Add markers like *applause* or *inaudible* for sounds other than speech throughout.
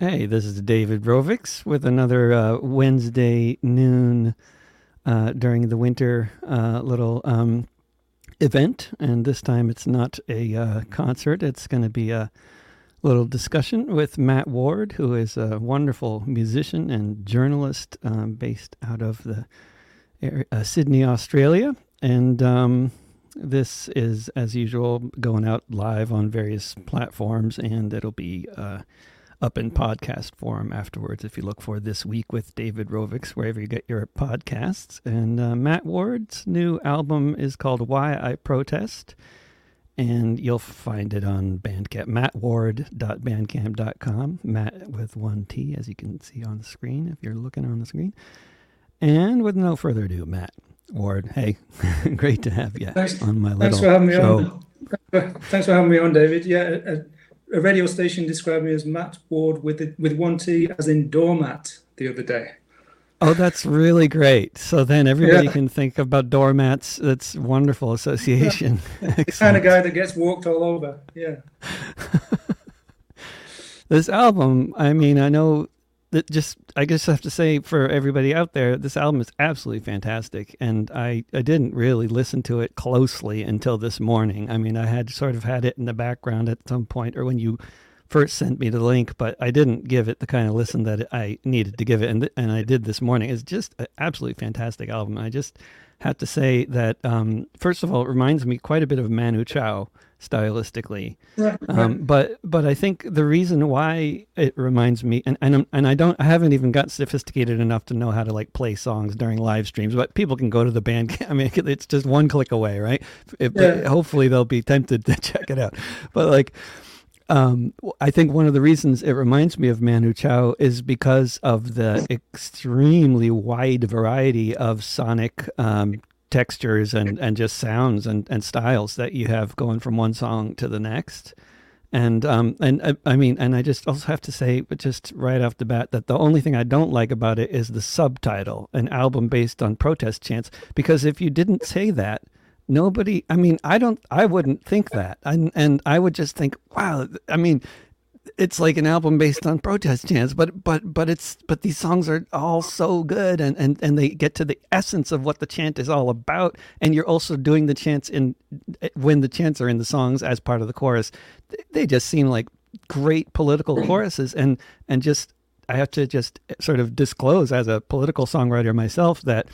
Hey, this is David Rovics with another uh, Wednesday noon uh, during the winter uh, little um, event. And this time it's not a uh, concert, it's going to be a little discussion with Matt Ward, who is a wonderful musician and journalist um, based out of the area, uh, Sydney, Australia. And um, this is, as usual, going out live on various platforms, and it'll be uh, up in podcast form afterwards if you look for This Week with David Rovics, wherever you get your podcasts. And uh, Matt Ward's new album is called Why I Protest, and you'll find it on Bandcamp, mattward.bandcamp.com, Matt with one T, as you can see on the screen if you're looking on the screen. And with no further ado, Matt Ward, hey, *laughs* great to have you thanks, on my little thanks for having me show. on. Thanks for having me on, David. Yeah, a, radio station described me as Matt Ward with the, with one T, as in doormat, the other day. Oh, that's really great. So then everybody Yeah. can think about doormats. That's wonderful association. *laughs* The kind of guy that gets walked all over. Yeah. *laughs* This album, I mean, I know that just, I just have to say for everybody out there, this album is absolutely fantastic. And I, I didn't really listen to it closely until this morning. I mean, I had sort of had it in the background at some point or when you first sent me the link, but I didn't give it the kind of listen that I needed to give it. And, and I did this morning. It's just an absolutely fantastic album. I just have to say that, um, first of all, it reminds me quite a bit of Manu Chao stylistically. Um, but but I think the reason why it reminds me, and and and I don't, I haven't even got sophisticated enough to know how to like play songs during live streams. But people can go to the band. *laughs* I mean, *laughs* it's just one click away, right? If, Yeah. Hopefully, they'll be tempted to *laughs* check it out. But like. Um, I think one of the reasons it reminds me of Manu Chao is because of the extremely wide variety of sonic um, textures and, and just sounds and, and styles that you have going from one song to the next. And um and I, I mean and I just also have to say just right off the bat that the only thing I don't like about it is the subtitle, an album based on protest chants. Because if you didn't say that, nobody I mean I don't I wouldn't think that. And and I would just think, wow, I mean it's like an album based on protest chants but but but it's but these songs are all so good and and and they get to the essence of what the chant is all about. And you're also doing the chants in eh, when the chants are in the songs as part of the chorus. They just seem like great political mm. choruses. And and just i have to just eh, sort of disclose as a political songwriter myself that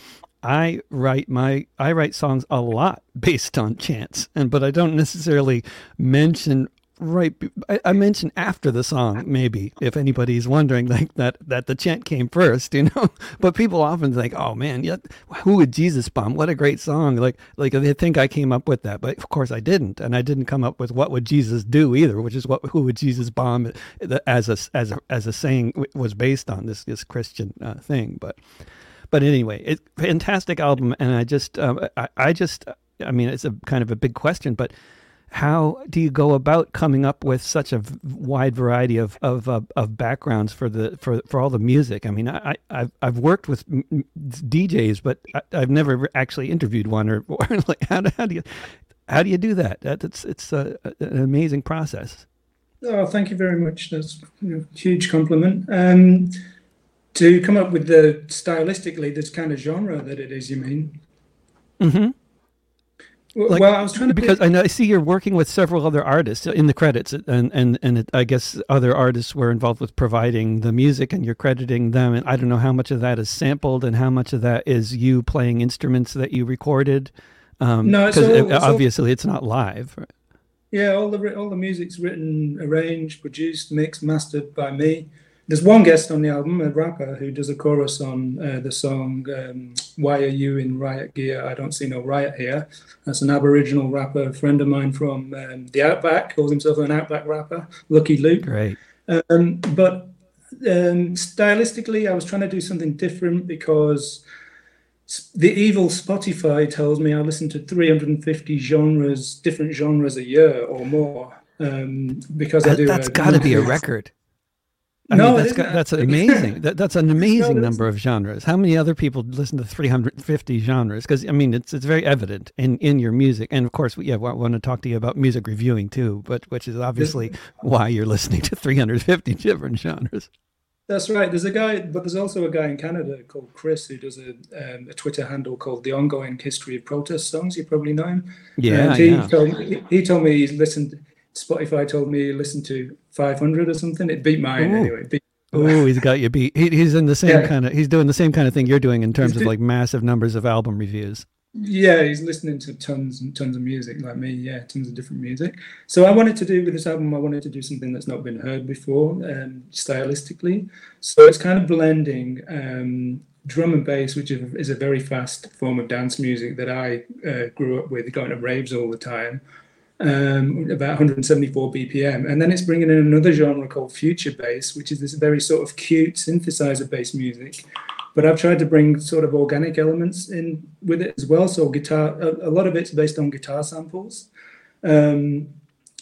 I write my I write songs a lot based on chants, and but I don't necessarily mention right. I, I mention after the song, maybe if anybody's wondering, like that that the chant came first, *laughs* you know. But people often think, "Oh man, yeah, who would Jesus bomb? What a great song!" Like like they think I came up with that, but of course I didn't, and I didn't come up with what would Jesus do either, which is what who would Jesus bomb as a as a as a saying was based on this this Christian uh, thing, but but anyway, it's fantastic album, and I just, um, I, I just, I mean, it's a kind of a big question, but how do you go about coming up with such a v- wide variety of of, uh, of backgrounds for the for for all the music? I mean, I, I I've I've worked with DJs, but I, I've never actually interviewed one, or, *laughs* or like how do, how do you how do you do that? that it's it's a, an amazing process. Oh, thank you very much. That's know, huge compliment. Um, to come up with the stylistically this kind of genre that it is, you mean? Mm-hmm. Well, Like, well, I was trying to because I know I see you're working with several other artists in the credits, and and and it, I guess other artists were involved with providing the music, and you're crediting them. And I don't know how much of that is sampled, and how much of that is you playing instruments that you recorded. Um, No, it's 'cause all- it- it's all- obviously it's not live. Yeah, all the all the music's written, arranged, produced, mixed, mastered by me. There's one guest on the album, a rapper who does a chorus on uh, the song um, "Why Are You in Riot Gear? I Don't See No Riot Here." That's an Aboriginal rapper, a friend of mine from um, the Outback, calls himself an Outback rapper, Lucky Luke. Great. Um, but um, stylistically, I was trying to do something different because the evil Spotify tells me I listen to 350 genres, different genres a year or more. Um, because I do. that's got to be a record. I no, mean, that's, that's *laughs* amazing. that, that's an amazing no, number of genres. How many other people listen to 350 genres? Because I mean, it's it's very evident in, in your music, and of course, yeah, I want to talk to you about music reviewing too, but which is obviously why you're listening to 350 different genres. That's right. There's a guy, but there's also a guy in Canada called Chris who does a, um, a Twitter handle called The Ongoing History of Protest Songs. You probably know him. Yeah. he, yeah. Told me, he told me he's listened, Spotify told me he listened to 500 or something. It beat mine Ooh. anyway. Beat, Oh, *laughs* he's got you beat. He, he's in the same yeah. kind of. He's doing the same kind of thing you're doing in terms of like massive numbers of album reviews. Yeah, he's listening to tons and tons of music like me. Yeah, tons of different music. So I wanted to do with this album. I wanted to do something that's not been heard before, um, stylistically. So it's kind of blending um, drum and bass, which is a very fast form of dance music that I uh, grew up with, going to raves all the time. Um, about 174 BPM, and then it's bringing in another genre called future bass, which is this very sort of cute synthesizer-based music but I've tried to bring sort of organic elements in with it as well. So guitar, a, a lot of it's based on guitar samples. Um,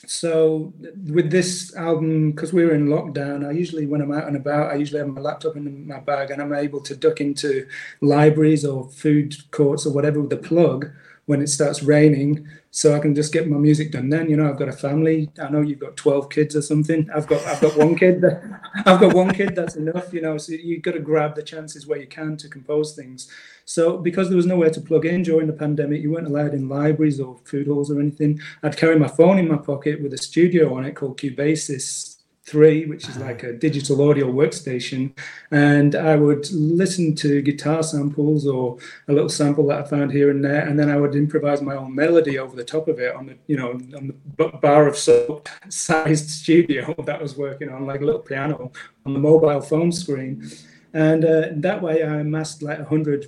so with this album, because we were in lockdown, I usually when I'm out and about, I usually have my laptop in my bag, and I'm able to duck into libraries or food courts or whatever with the plug when it starts raining so I can just get my music done then. You know, I've got a family. I know you've got 12 kids or something. I've got I've got one kid. That, *laughs* I've got one kid. That's enough. You know, so you've got to grab the chances where you can to compose things. So because there was nowhere to plug in during the pandemic, you weren't allowed in libraries or food halls or anything. I'd carry my phone in my pocket with a studio on it called Cubasis three, which is like a digital audio workstation, and I would listen to guitar samples or a little sample that I found here and there, and then I would improvise my own melody over the top of it on the you know on the bar of soap sized *laughs* studio that I was working on, like a little piano on the mobile phone screen, and uh, that way I amassed like a hundred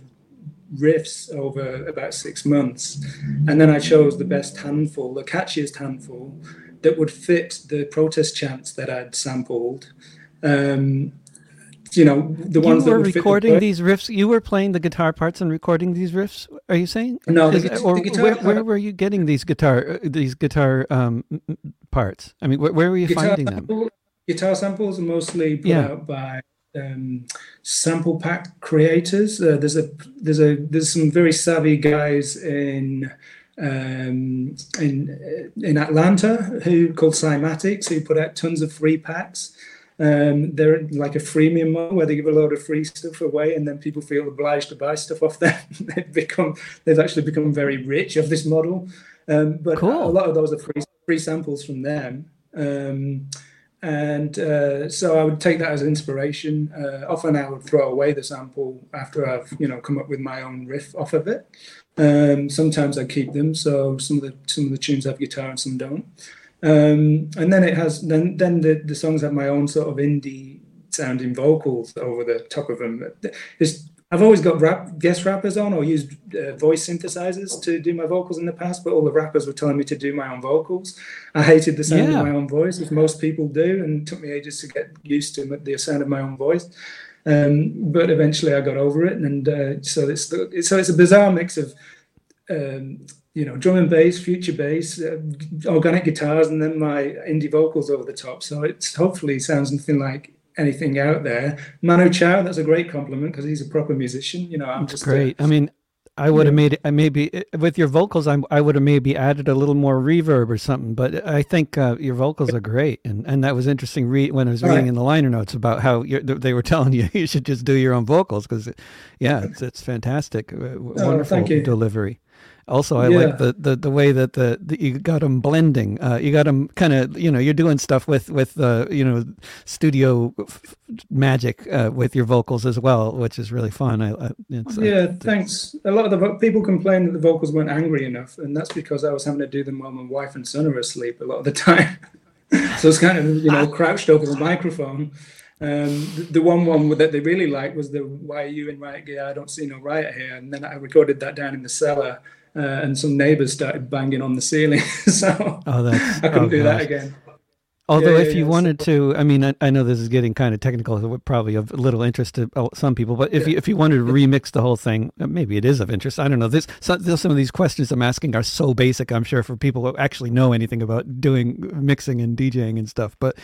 riffs over about six months, and then I chose the best handful, the catchiest handful that would fit the protest chants that I'd sampled. Um, you know, the ones you were that were recording the these riffs. You were playing the guitar parts and recording these riffs. Are you saying? No, Is, the, or the guitar, where, where, were you getting these guitar uh, these guitar um, parts? I mean, where, where were you finding sample, them? Guitar samples are mostly put yeah. out by um, sample pack creators. Uh, there's a there's a there's some very savvy guys in um, in in Atlanta who called Cymatics who put out tons of free packs. Um, they're like a freemium model where they give a load of free stuff away, and then people feel obliged to buy stuff off them. *laughs* they've become they've actually become very rich of this model. Um, but cool. a lot of those are free free samples from them. Um, and uh, so I would take that as inspiration. Uh, often I would throw away the sample after I've you know come up with my own riff off of it. Um, sometimes I keep them, so some of the some of the tunes have guitar and some don't. Um, and then it has then then the, the songs have my own sort of indie sounding vocals over the top of them. It's, I've always got rap guest rappers on or used uh, voice synthesizers to do my vocals in the past, but all the rappers were telling me to do my own vocals. I hated the sound yeah. of my own voice, as most people do, and it took me ages to get used to the sound of my own voice. Um, but eventually I got over it, and uh, so it's so it's a bizarre mix of um, you know drum and bass, future bass, uh, organic guitars, and then my indie vocals over the top. So it hopefully sounds nothing like anything out there. Manu Chao, that's a great compliment because he's a proper musician. You know, I'm that's just great. A, I mean, I would have made it maybe uh, with your vocals. I'm, I would have maybe added a little more reverb or something. But I think uh, your vocals are great, and and that was interesting. Re- when I was reading right. in the liner notes about how they were *laughs* telling you you should just do your own vocals because, yeah, it's it's fantastic, oh, wonderful delivery. Also, I yeah. like the, the, the way that the, the you got them blending. Uh, you got them kind of you know you're doing stuff with with uh, you know studio f- magic uh, with your vocals as well, which is really fun. I, I yeah, thanks. A lot of the people complain that the vocals weren't angry enough, and that's because I was having to do them while my wife and son are asleep a lot of the *laughs* time. so it's kind of you know crouched over the microphone. Um, the, the, one one that they really liked was the "Why are you in riot gear? I don't see no riot here." And then I recorded that down in the cellar uh, and some neighbors started banging on the ceiling. *laughs* so oh, I couldn't oh, do gosh. that again. Although, yeah, if you yeah, wanted so, to, I mean, I, I, know this is getting kind of technical, probably of little interest to uh, some people. But if yeah. you if you wanted to remix the whole thing, uh, maybe it is of interest. I don't know. This some, some of these questions I'm asking are so basic. I'm sure for people who actually know anything about doing mixing and DJing and stuff. But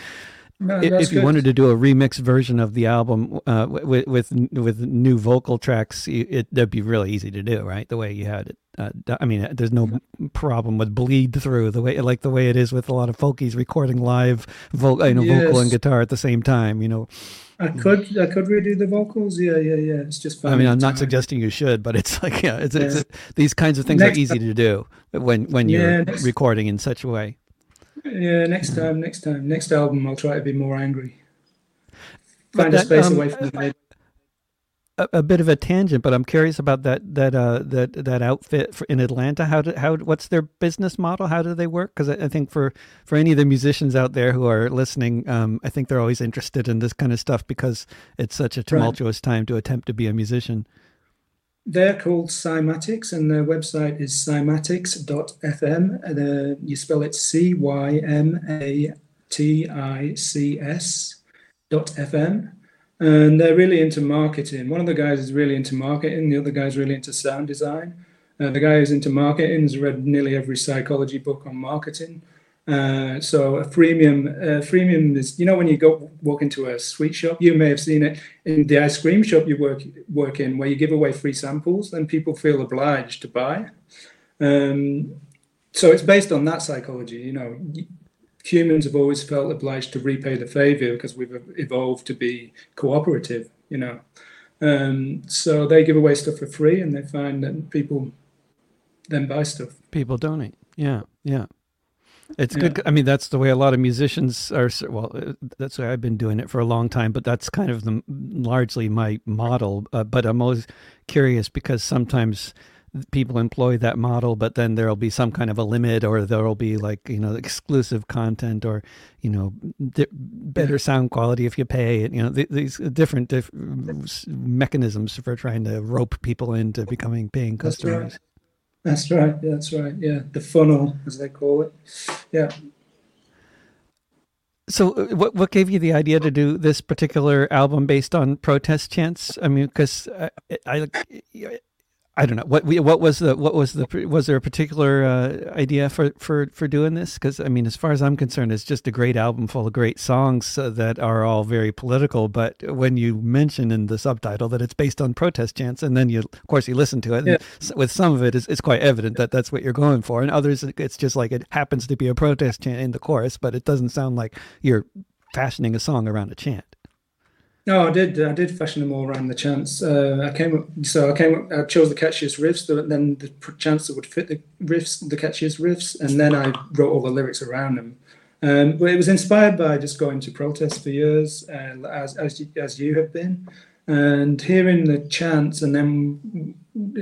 No, if you good. wanted to do a remix version of the album uh, with with with new vocal tracks, it that'd be really easy to do, right? The way you had it. Uh, I mean, there's no problem with bleed through the way like the way it is with a lot of folkies recording live, vo- you know, vocal and guitar at the same time. You know, I could I could redo the vocals. Yeah, yeah, yeah. It's just. I mean, I'm not time. suggesting you should, but it's *laughs* like yeah, it's, it's Yeah. these kinds of things Next are easy to do when when Yeah, you're next- recording in such a way. Yeah, next time, next time, next album, I'll try to be more angry. Find a space um, away from the a, a bit of a tangent, but I'm curious about that that uh, that that outfit in Atlanta. How do, how what's their business model? How do they work? Because I, I think for for any of the musicians out there who are listening, um, I think they're always interested in this kind of stuff because it's such a tumultuous time to attempt to be a musician. They're called Cymatics, and their website is cymatics.fm. Uh, you spell it C Y M A T I C S dot FM. And they're really into marketing. One of the guys is really into marketing, the other guy's really into sound design. Uh, the guy who's into marketing has read nearly every psychology book on marketing. Uh, so a freemium, uh, freemium is you know when you go walk into a sweet shop, you may have seen it in the ice cream shop you work work in, where you give away free samples, and people feel obliged to buy. Um, so it's based on that psychology. You know, humans have always felt obliged to repay the favor because we've evolved to be cooperative. You know, um, so they give away stuff for free, and they find that people then buy stuff. People donate. Yeah, yeah. It's Yeah. good. I mean, that's the way a lot of musicians are. Well, uh, that's why I've been doing it for a long time. But that's kind of the largely my model. Uh, but I'm always curious because sometimes people employ that model, but then there'll be some kind of a limit, or there'll be like you know exclusive content, or you know di- better sound quality if you pay. it. You know th- these different diff- mechanisms for trying to rope people into becoming paying customers. That's right. That's right. Yeah, the funnel, as they call it. Yeah. So, uh, what what gave you the idea to do this particular album based on protest chants? I mean, because I, I, I don't know what we, what was the what was the was there a particular uh, idea for for for doing this? Because I mean, as far as I'm concerned, it's just a great album full of great songs uh, that are all very political. But when you mention in the subtitle that it's based on protest chants, and then you of course you listen to it, and Yeah. with some of it, it's, it's quite evident that that's what you're going for, and others, it's just like it happens to be a protest chant in the chorus, but it doesn't sound like you're fashioning a song around a chant. No, I did. I did fashion them all around the chants. Uh, I came up, so I came up, I chose the catchiest riffs, then the chants that would fit the riffs, the catchiest riffs, and then I wrote all the lyrics around them. Um, but it was inspired by just going to protests for years, uh, as as you, as you have been, and hearing the chants, and then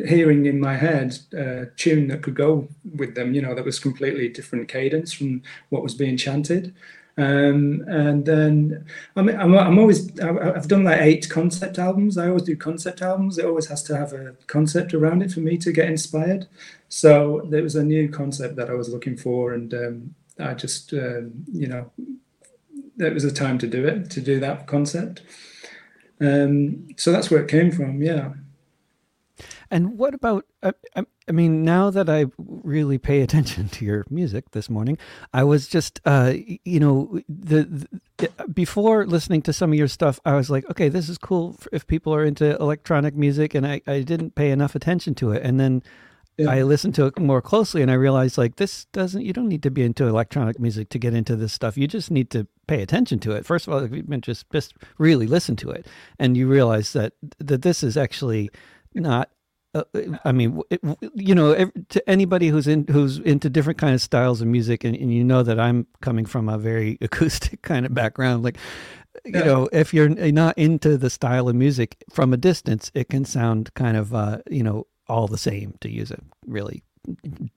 hearing in my head a tune that could go with them. You know, that was completely different cadence from what was being chanted. Um, and then I mean, I'm, I'm always I've done like eight concept albums. I always do concept albums. It always has to have a concept around it for me to get inspired. So there was a new concept that I was looking for, and um, I just um, you know it was a time to do it to do that concept. Um, so that's where it came from. Yeah. And what about? I, I, I mean, now that I really pay *laughs* attention to your music this morning, I was just, uh, you know, the, the before listening to some of your stuff, I was like, okay, this is cool if people are into electronic music, and I, I didn't pay enough attention to it, and then. Yeah. I listened to it more closely and I realized like this doesn't you don't need to be into electronic music to get into this stuff. You just need to pay attention to it. First of all, you've just just really listen to it and you realize that that this is actually not uh, I mean, it, you know, to anybody who's in who's into different kind of styles of music, and, and you know that I'm coming from a very *laughs* acoustic kind of background. Like, you Yeah. know, if you're not into the style of music from a distance, it can sound kind of, uh, you know, all the same to use a really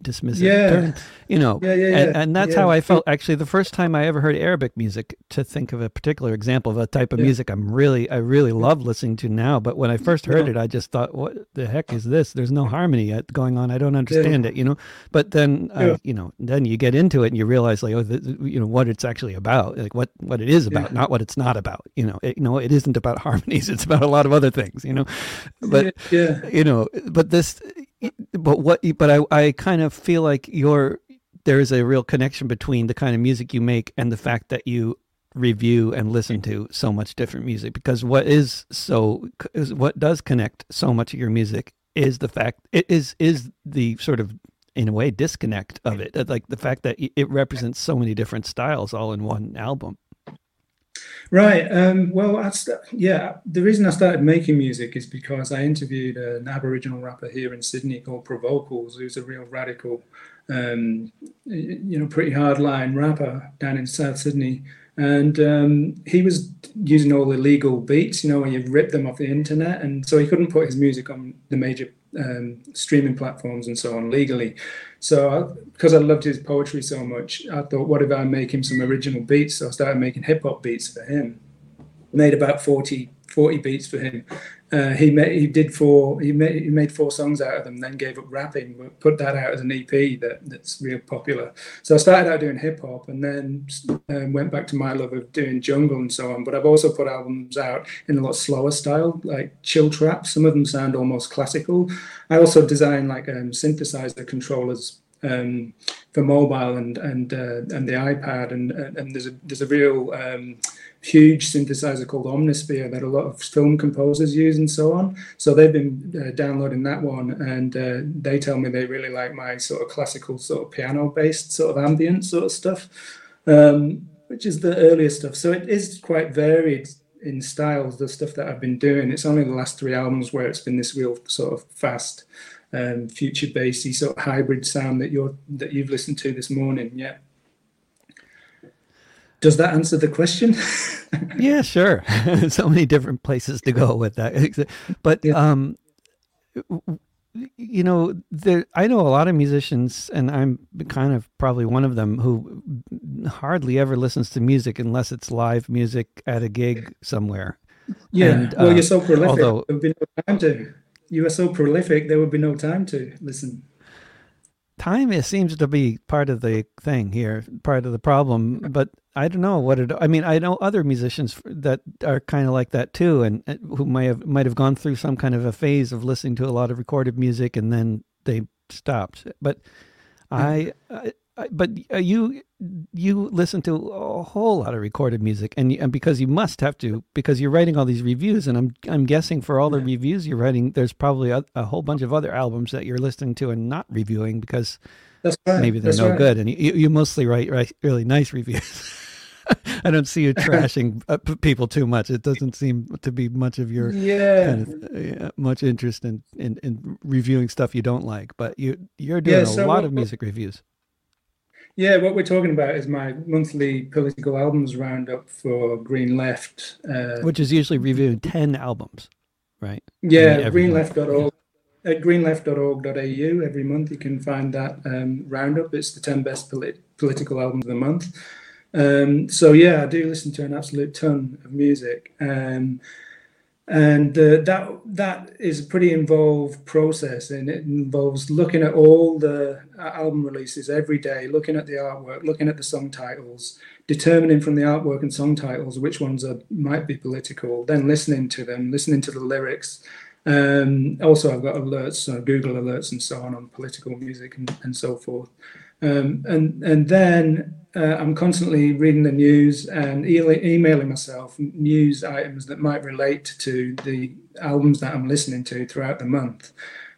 dismissive Yeah. You know, Yeah, yeah, and, yeah. and that's Yeah. how I felt actually the first time I ever heard Arabic music to think of a particular example of a type of Yeah. music I'm really I really love listening to now but when I first heard it I just thought what the heck is this there's no harmony yet going on I don't understand it you know but then uh, Yeah. you know then you get into it and you realize like oh th- you know what it's actually about like what what it is about not what it's not about you know it, you know it isn't about *laughs* harmonies it's about a lot of other things you know but yeah, you know but this but what but i i kind of feel like you're there is a real connection between the kind of music you make and the fact that you review and listen to so much different music. Because what is so is what does connect so much of your music is the fact it is is the sort of in a way disconnect of it. Like the fact that it represents so many different styles all in one album Right. Um, well, st- yeah, the reason I started making music is because I interviewed an Aboriginal rapper here in Sydney called Provocalz, who's a real radical, um, you know, pretty hardline rapper down in South Sydney. And um, he was using all the legal beats, you know, when you rip them off the internet. And so he couldn't put his music on the major um, streaming platforms and so on legally. So I, because I loved his poetry so much, I thought, what if I make him some original beats? So I started making hip hop beats for him. Made about 40, 40 beats for him. Uh, he made, he did four he made, he made four songs out of them then gave up rapping but put that out as an ep that that's real popular. So i started out doing hip-hop and then um, went back to my love of doing jungle and so on but i've also put albums out in a lot slower style like chill trap. Some of them sound almost classical. I also design like um, synthesizer controllers um, for mobile and and uh, and the ipad and and there's a there's a real um, huge synthesizer called Omnisphere that a lot of film composers use and so on. So they've been uh, downloading that one, and uh, they tell me they really like my sort of classical, sort of piano-based, sort of ambient sort of stuff, um, which is the earlier stuff. So it is quite varied in styles. The stuff that I've been doing. It's only the last three albums where it's been this real sort of fast. Um, future bassy sort of hybrid sound that you're that you've listened to this morning, yeah. Does that answer the question? *laughs* yeah, sure. *laughs* so many different places to go with that. *laughs* But yeah. um, you know, there, I know a lot of musicians, and I'm kind of probably one of them who hardly ever listens to music unless it's live music at a gig somewhere. Yeah, and, well, uh, you're so prolific. Although, there would be no time to. You are so prolific. There would be no time to listen time it seems to be part of the thing here part of the problem but i don't know what it i mean i know other musicians that are kind of like that too and who might have might have gone through some kind of a phase of listening to a lot of recorded music and then they stopped. But i, I but uh, you you listen to a whole lot of recorded music, and and because you must have to because you're writing all these reviews, and I'm I'm guessing for all the reviews you're writing, there's probably a, a, whole bunch of other albums that you're listening to and not reviewing because right. maybe they're That's no right. good, and you you mostly write write really nice reviews. *laughs* I don't see you *laughs* trashing uh, people too much. It doesn't seem to be much of your yeah, kind of, uh, much interest in, in, in reviewing stuff you don't like. But you you're doing yeah, so a lot of music reviews. Yeah, what we're talking about is my monthly political albums roundup for Green Left, uh, which is usually reviewing ten albums, right? Yeah, greenleft.org. At greenleft.org.au every month you can find that um, roundup. It's the ten best polit- political albums of the month. Um, so yeah, I do listen to an absolute ton of music. Um, and uh, that that is a pretty involved process and it involves looking at all the uh, album releases every day looking at the artwork looking at the song titles determining from the artwork and song titles which ones are might be political then listening to them listening to the lyrics. Um, also i've got alerts uh, google alerts and so on on political music and, and so forth um, and and then uh, I'm constantly reading the news and e- emailing myself news items that might relate to the albums that I'm listening to throughout the month.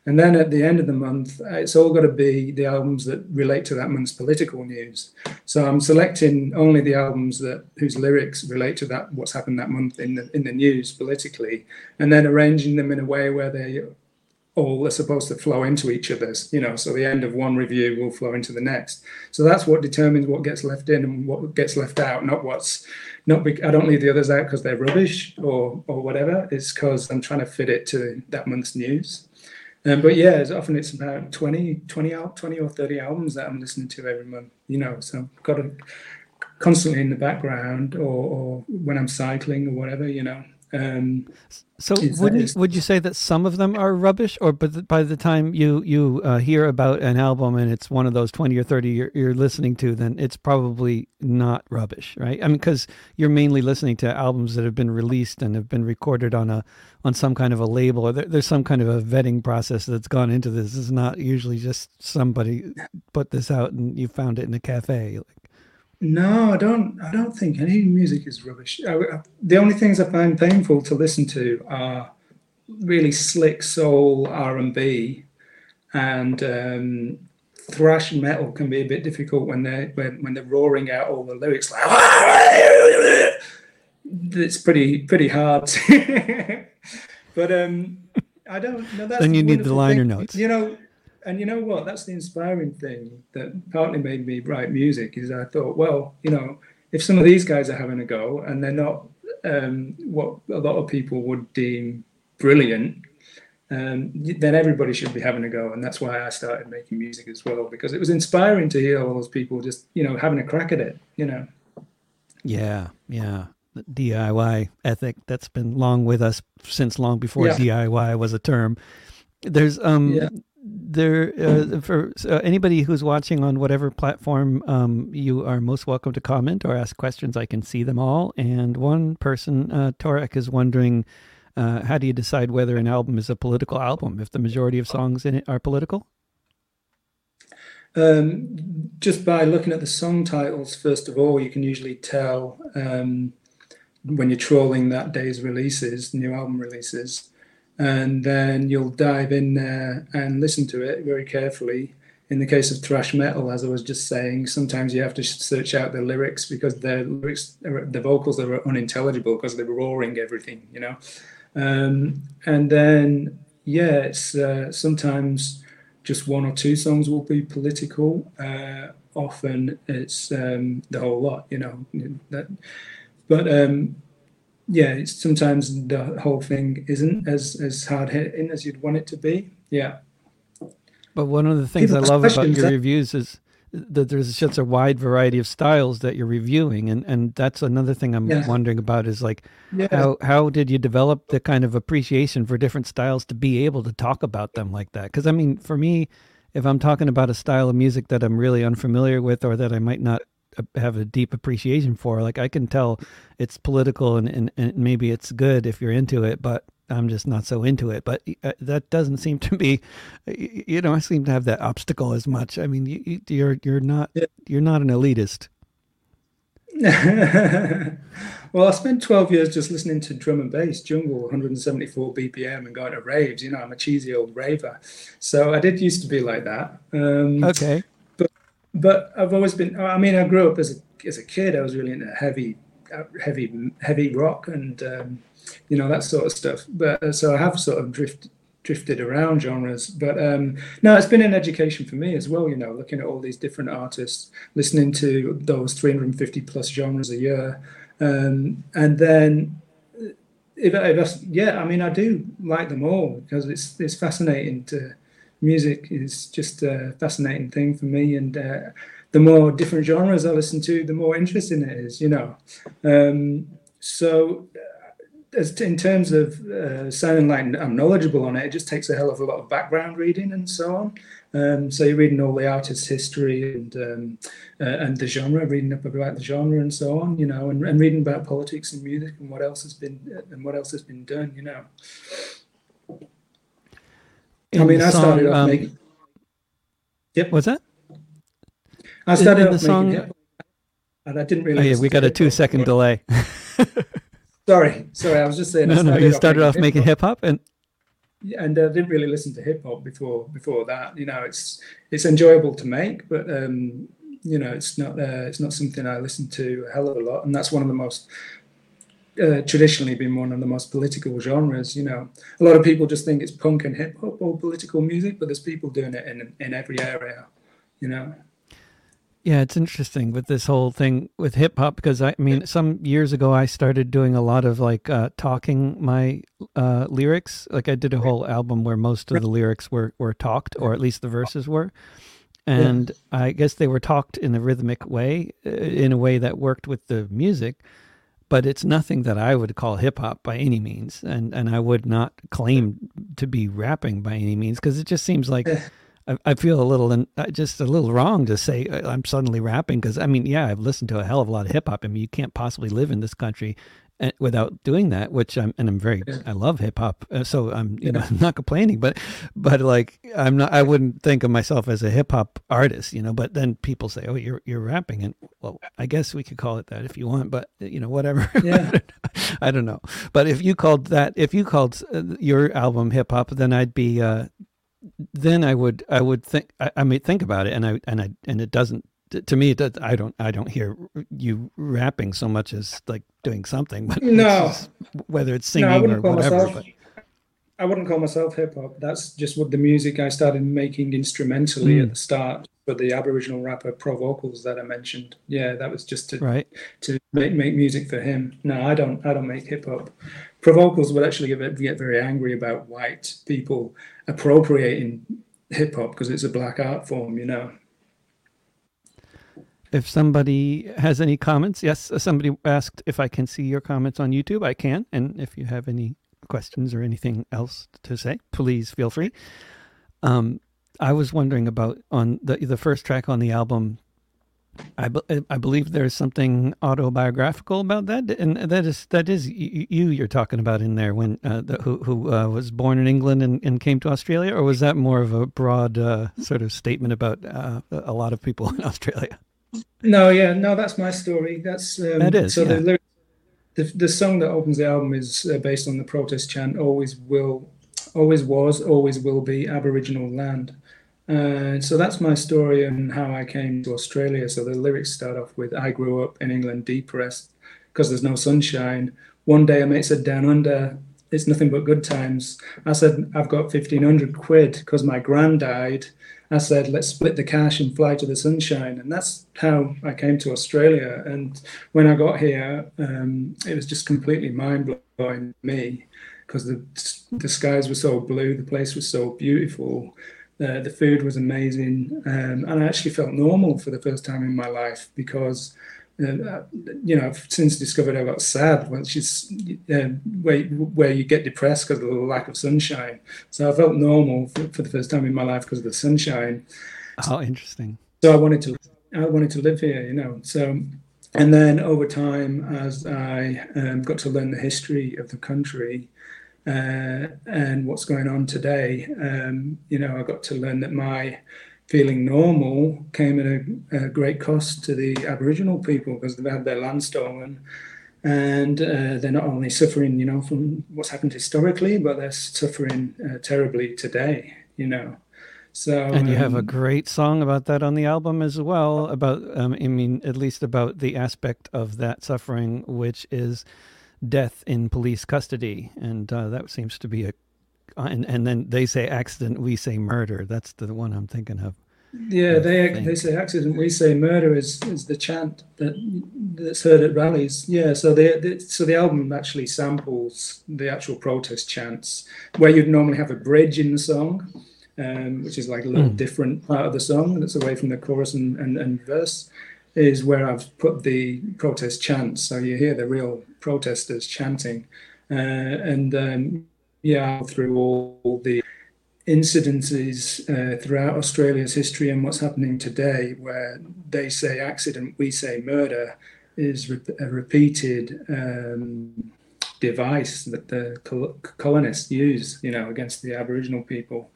And then at the end of the month, it's all got to be the albums that relate to that month's political news. So I'm selecting only the albums that whose lyrics relate to that what's happened that month in the in the news politically, and then arranging them in a way where they all are supposed to flow into each other's, you know, so the end of one review will flow into the next. So that's what determines what gets left in and what gets left out, not what's not be, I don't leave the others out because they're rubbish or or whatever. It's because I'm trying to fit it to that month's news. Um, but yeah, often it's about 20, 20, 20 or 30 albums that I'm listening to every month, you know, so I've got to constantly in the background or, or when I'm cycling or whatever, you know, um, so would you, would you say that some of them are rubbish, or but by the time you you uh, hear about an album and it's one of those twenty or thirty you're, you're listening to, then it's probably not rubbish, right? I mean, because you're mainly listening to albums that have been released and have been recorded on a on some kind of a label, or there, there's some kind of a vetting process that's gone into this. It's not usually just somebody put this out and you found it in a cafe. Like, No, I don't. I don't think any music is rubbish. I, I, the only things I find painful to listen to are really slick soul R and B, and um, thrash metal can be a bit difficult when they when, when they're roaring out all the lyrics like. *laughs* it's pretty pretty hard. *laughs* but um, I don't know. That's then you need the liner thing. notes. You know, and you know what? That's the inspiring thing that partly made me write music. Is I thought, well, you know, if some of these guys are having a go and they're not um, what a lot of people would deem brilliant, um, then everybody should be having a go. And that's why I started making music as well, because it was inspiring to hear all those people just, you know, having a crack at it, you know. Yeah, yeah. The DIY ethic that's been long with us since long before yeah. DIY was a term. There's um yeah there uh, for uh, anybody who's watching on whatever platform um, you are most welcome to comment or ask questions. I can see them all. And one person uh, torek is wondering uh, how do you decide whether an album is a political album if the majority of songs in it are political? Um, just by looking at the song titles first of all you can usually tell um, when you're trolling that day's releases new album releases and then you'll dive in there and listen to it very carefully. In the case of thrash metal, as I was just saying, sometimes you have to search out the lyrics because the lyrics, the vocals are unintelligible because they're roaring everything, you know. Um, and then, yeah, it's uh, sometimes just one or two songs will be political. Uh, often it's um, the whole lot, you know. That, but um, yeah, it's sometimes the whole thing isn't as as hard hitting as you'd want it to be. Yeah. But one of the things People I love about your reviews is that there's such a wide variety of styles that you're reviewing, and and that's another thing I'm yeah. wondering about is like yeah. how how did you develop the kind of appreciation for different styles to be able to talk about them like that? Because I mean, for me, if I'm talking about a style of music that I'm really unfamiliar with or that I might not have a deep appreciation for. Like I can tell it's political and, and, and maybe it's good if you're into it, but I'm just not so into it. But uh, that doesn't seem to be, you know, I seem to have that obstacle as much. I mean, you, you're you're not you're not an elitist. *laughs* well, I spent 12 years just listening to drum and bass, jungle, 174 BPM, and going to raves. You know, I'm a cheesy old raver. So I did used to be like that. Um, okay but I've always been. I mean, I grew up as a as a kid. I was really into heavy, heavy, heavy rock and um, you know that sort of stuff. But uh, so I have sort of drifted drifted around genres. But um, no, it's been an education for me as well. You know, looking at all these different artists, listening to those 350 plus genres a year, um, and then. If, if I, yeah, I mean, I do like them all because it's it's fascinating to music is just a fascinating thing for me. And uh, the more different genres I listen to, the more interesting it is, you know. Um, so, uh, as in terms of uh, sounding like I'm knowledgeable on it, it just takes a hell of a lot of background reading and so on. Um, so you're reading all the artist's history and um, uh, and the genre, reading up about the genre and so on, you know, and, and reading about politics and music and what else has been and what else has been done, you know. I mean, I started off um, making. Yep. What's that? I started in, in off song, making, and I didn't really. Oh, yeah, we got a two second delay. *laughs* sorry, sorry. I was just saying. No, no. You started off making hip hop, and and I uh, didn't really listen to hip hop before before that. You know, it's it's enjoyable to make, but um, you know, it's not uh, it's not something I listen to a hell of a lot, and that's one of the most uh, traditionally been one of the most political genres. You know, a lot of people just think it's punk and hip hop or political music, but there's people doing it in in every area. You know. Yeah, it's interesting with this whole thing with hip hop because I mean, some years ago I started doing a lot of like uh, talking my uh, lyrics. Like I did a whole album where most of the lyrics were were talked, or at least the verses were. And yeah. I guess they were talked in a rhythmic way, uh, in a way that worked with the music but it's nothing that I would call hip hop by any means, and and I would not claim to be rapping by any means because it just seems like *laughs* I, I, feel a little and uh, just a little wrong to say uh, I'm suddenly rapping because I mean yeah I've listened to a hell of a lot of hip hop. I mean you can't possibly live in this country and without doing that, which I'm and I'm very. I love hip hop, uh, so I'm you yeah. know *laughs* I'm not complaining, but but like I'm not I wouldn't think of myself as a hip hop artist, you know. But then people say, oh, you're you're rapping, and well, I guess we could call it that if you want, but you know whatever. *laughs* Yeah. I don't know, but if you called that if you called uh, your album hip hop, then I'd be. Uh, then I would I would think I, I may think about it and I and I and it doesn't to me, I don't, I don't hear you rapping so much as like doing something. *laughs* But no, it's whether it's singing no, or whatever. Myself, I wouldn't call myself hip hop. That's just what the music I started making instrumentally mm. at the start for the Aboriginal rapper Provocalz that I mentioned. Yeah, that was just to right. to make, make music for him. No, I don't, I don't make hip hop. Provocalz would actually get, get very angry about white people appropriating hip hop because it's a black art form, you know if somebody has any comments, yes, somebody asked if I can see your comments on YouTube. I can. And if you have any questions or anything else to say, please feel free. Um, I was wondering about on the the first track on the album. I, be, I believe there's something autobiographical about that, and that is that is you you're talking about in there when uh, the, who who uh, was born in England and, and came to Australia, or was that more of a broad uh, sort of statement about uh, a lot of people in *laughs* Australia? No, yeah, no, that's my story. That's um, that is so yeah. the, the the song that opens the album is uh, based on the protest chant. Always will, always was, always will be Aboriginal land. Uh, so that's my story and how I came to Australia. So the lyrics start off with I grew up in England depressed because there's no sunshine. One day a mate said down under, it's nothing but good times. I said, I've got 1500 quid because my grand died. I said, let's split the cash and fly to the sunshine. And that's how I came to Australia. And when I got here, um, it was just completely mind blowing me because the, the skies were so blue, the place was so beautiful. Uh, the food was amazing, um, and I actually felt normal for the first time in my life because uh, you know, I've since discovered I got sad, which is uh, where where you get depressed because of the lack of sunshine. So I felt normal for, for the first time in my life because of the sunshine. Oh, interesting. So I wanted to I wanted to live here, you know. So and then over time, as I um, got to learn the history of the country uh, and what's going on today, um, you know, I got to learn that my feeling normal came at a, a, great cost to the Aboriginal people because they've had their land stolen. And uh, they're not only suffering, you know, from what's happened historically, but they're suffering uh, terribly today, you know. So, and you um, have a um, great song about that on the album as well. About, um, I mean, at least about the aspect of that suffering, which is death in police custody, and uh, that seems to be a and and then they say accident, we say murder. That's the one I'm thinking of. Yeah, I they think. they say accident, we say murder is, is the chant that that's heard at rallies. Yeah, so the, the so the album actually samples the actual protest chants, where you'd normally have a bridge in the song, um, which is like a little mm. different part of the song that's away from the chorus and, and, and verse, is where I've put the protest chants. So you hear the real protesters chanting, uh, and um, yeah, through all the incidences uh, throughout Australia's history and what's happening today, where they say accident, we say murder, is re- a repeated um, device that the col- colonists use, you know, against the Aboriginal people.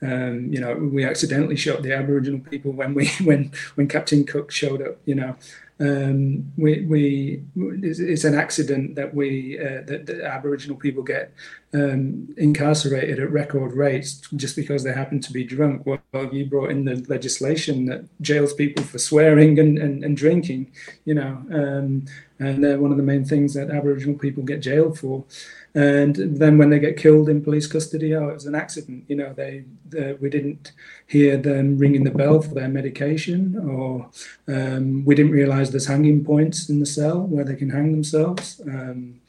Um, you know, we accidentally shot the Aboriginal people when we *laughs* when when Captain Cook showed up. You know, um, we, we it's an accident that we uh, that, that, Aboriginal people get um, incarcerated at record rates just because they happen to be drunk. Well, you brought in the legislation that jails people for swearing and, and, and drinking, you know, um, and they're one of the main things that Aboriginal people get jailed for. And then when they get killed in police custody, oh, it was an accident. You know, they, they we didn't hear them ringing the bell for their medication, or um, we didn't realise there's hanging points in the cell where they can hang themselves. Um,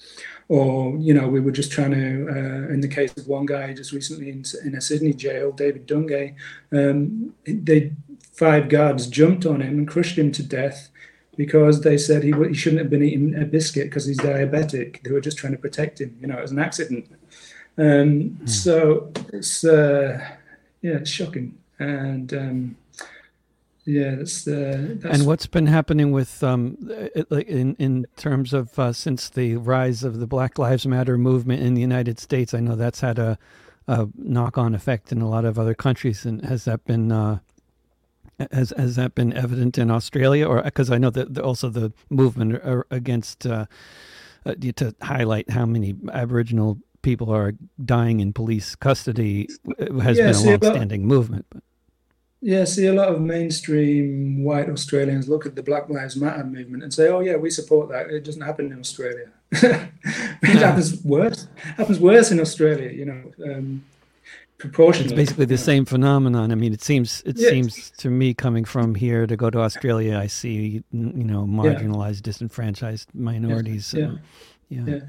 or you know we were just trying to uh, in the case of one guy just recently in, in a sydney jail david dungay um, they five guards jumped on him and crushed him to death because they said he, he shouldn't have been eating a biscuit because he's diabetic they were just trying to protect him you know it was an accident um, mm. so it's uh, yeah it's shocking and um, yeah, that's, uh, that's and what's been happening with um, in in terms of uh, since the rise of the Black Lives Matter movement in the United States. I know that's had a, a knock-on effect in a lot of other countries, and has that been uh, has has that been evident in Australia, or because I know that also the movement against uh, uh, to highlight how many Aboriginal people are dying in police custody has yeah, been a long-standing movement. But. Yeah, see, a lot of mainstream white Australians look at the Black Lives Matter movement and say, "Oh, yeah, we support that." It doesn't happen in Australia. *laughs* it happens worse. Happens worse in Australia. You know, um, proportionally. It's basically the same phenomenon. I mean, it seems it yeah. seems to me coming from here to go to Australia, I see you know marginalized, yeah. disenfranchised minorities. Yeah. yeah. yeah.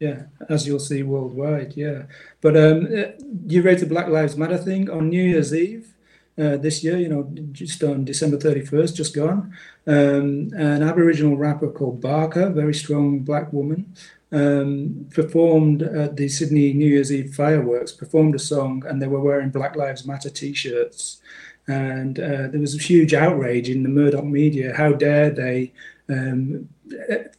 Yeah, as you'll see worldwide, yeah. But um, uh, you raised the Black Lives Matter thing on New Year's Eve uh, this year, you know, just on December 31st, just gone. Um, an Aboriginal rapper called Barkaa, very strong black woman, um, performed at the Sydney New Year's Eve fireworks, performed a song, and they were wearing Black Lives Matter t shirts. And uh, there was a huge outrage in the Murdoch media. How dare they um,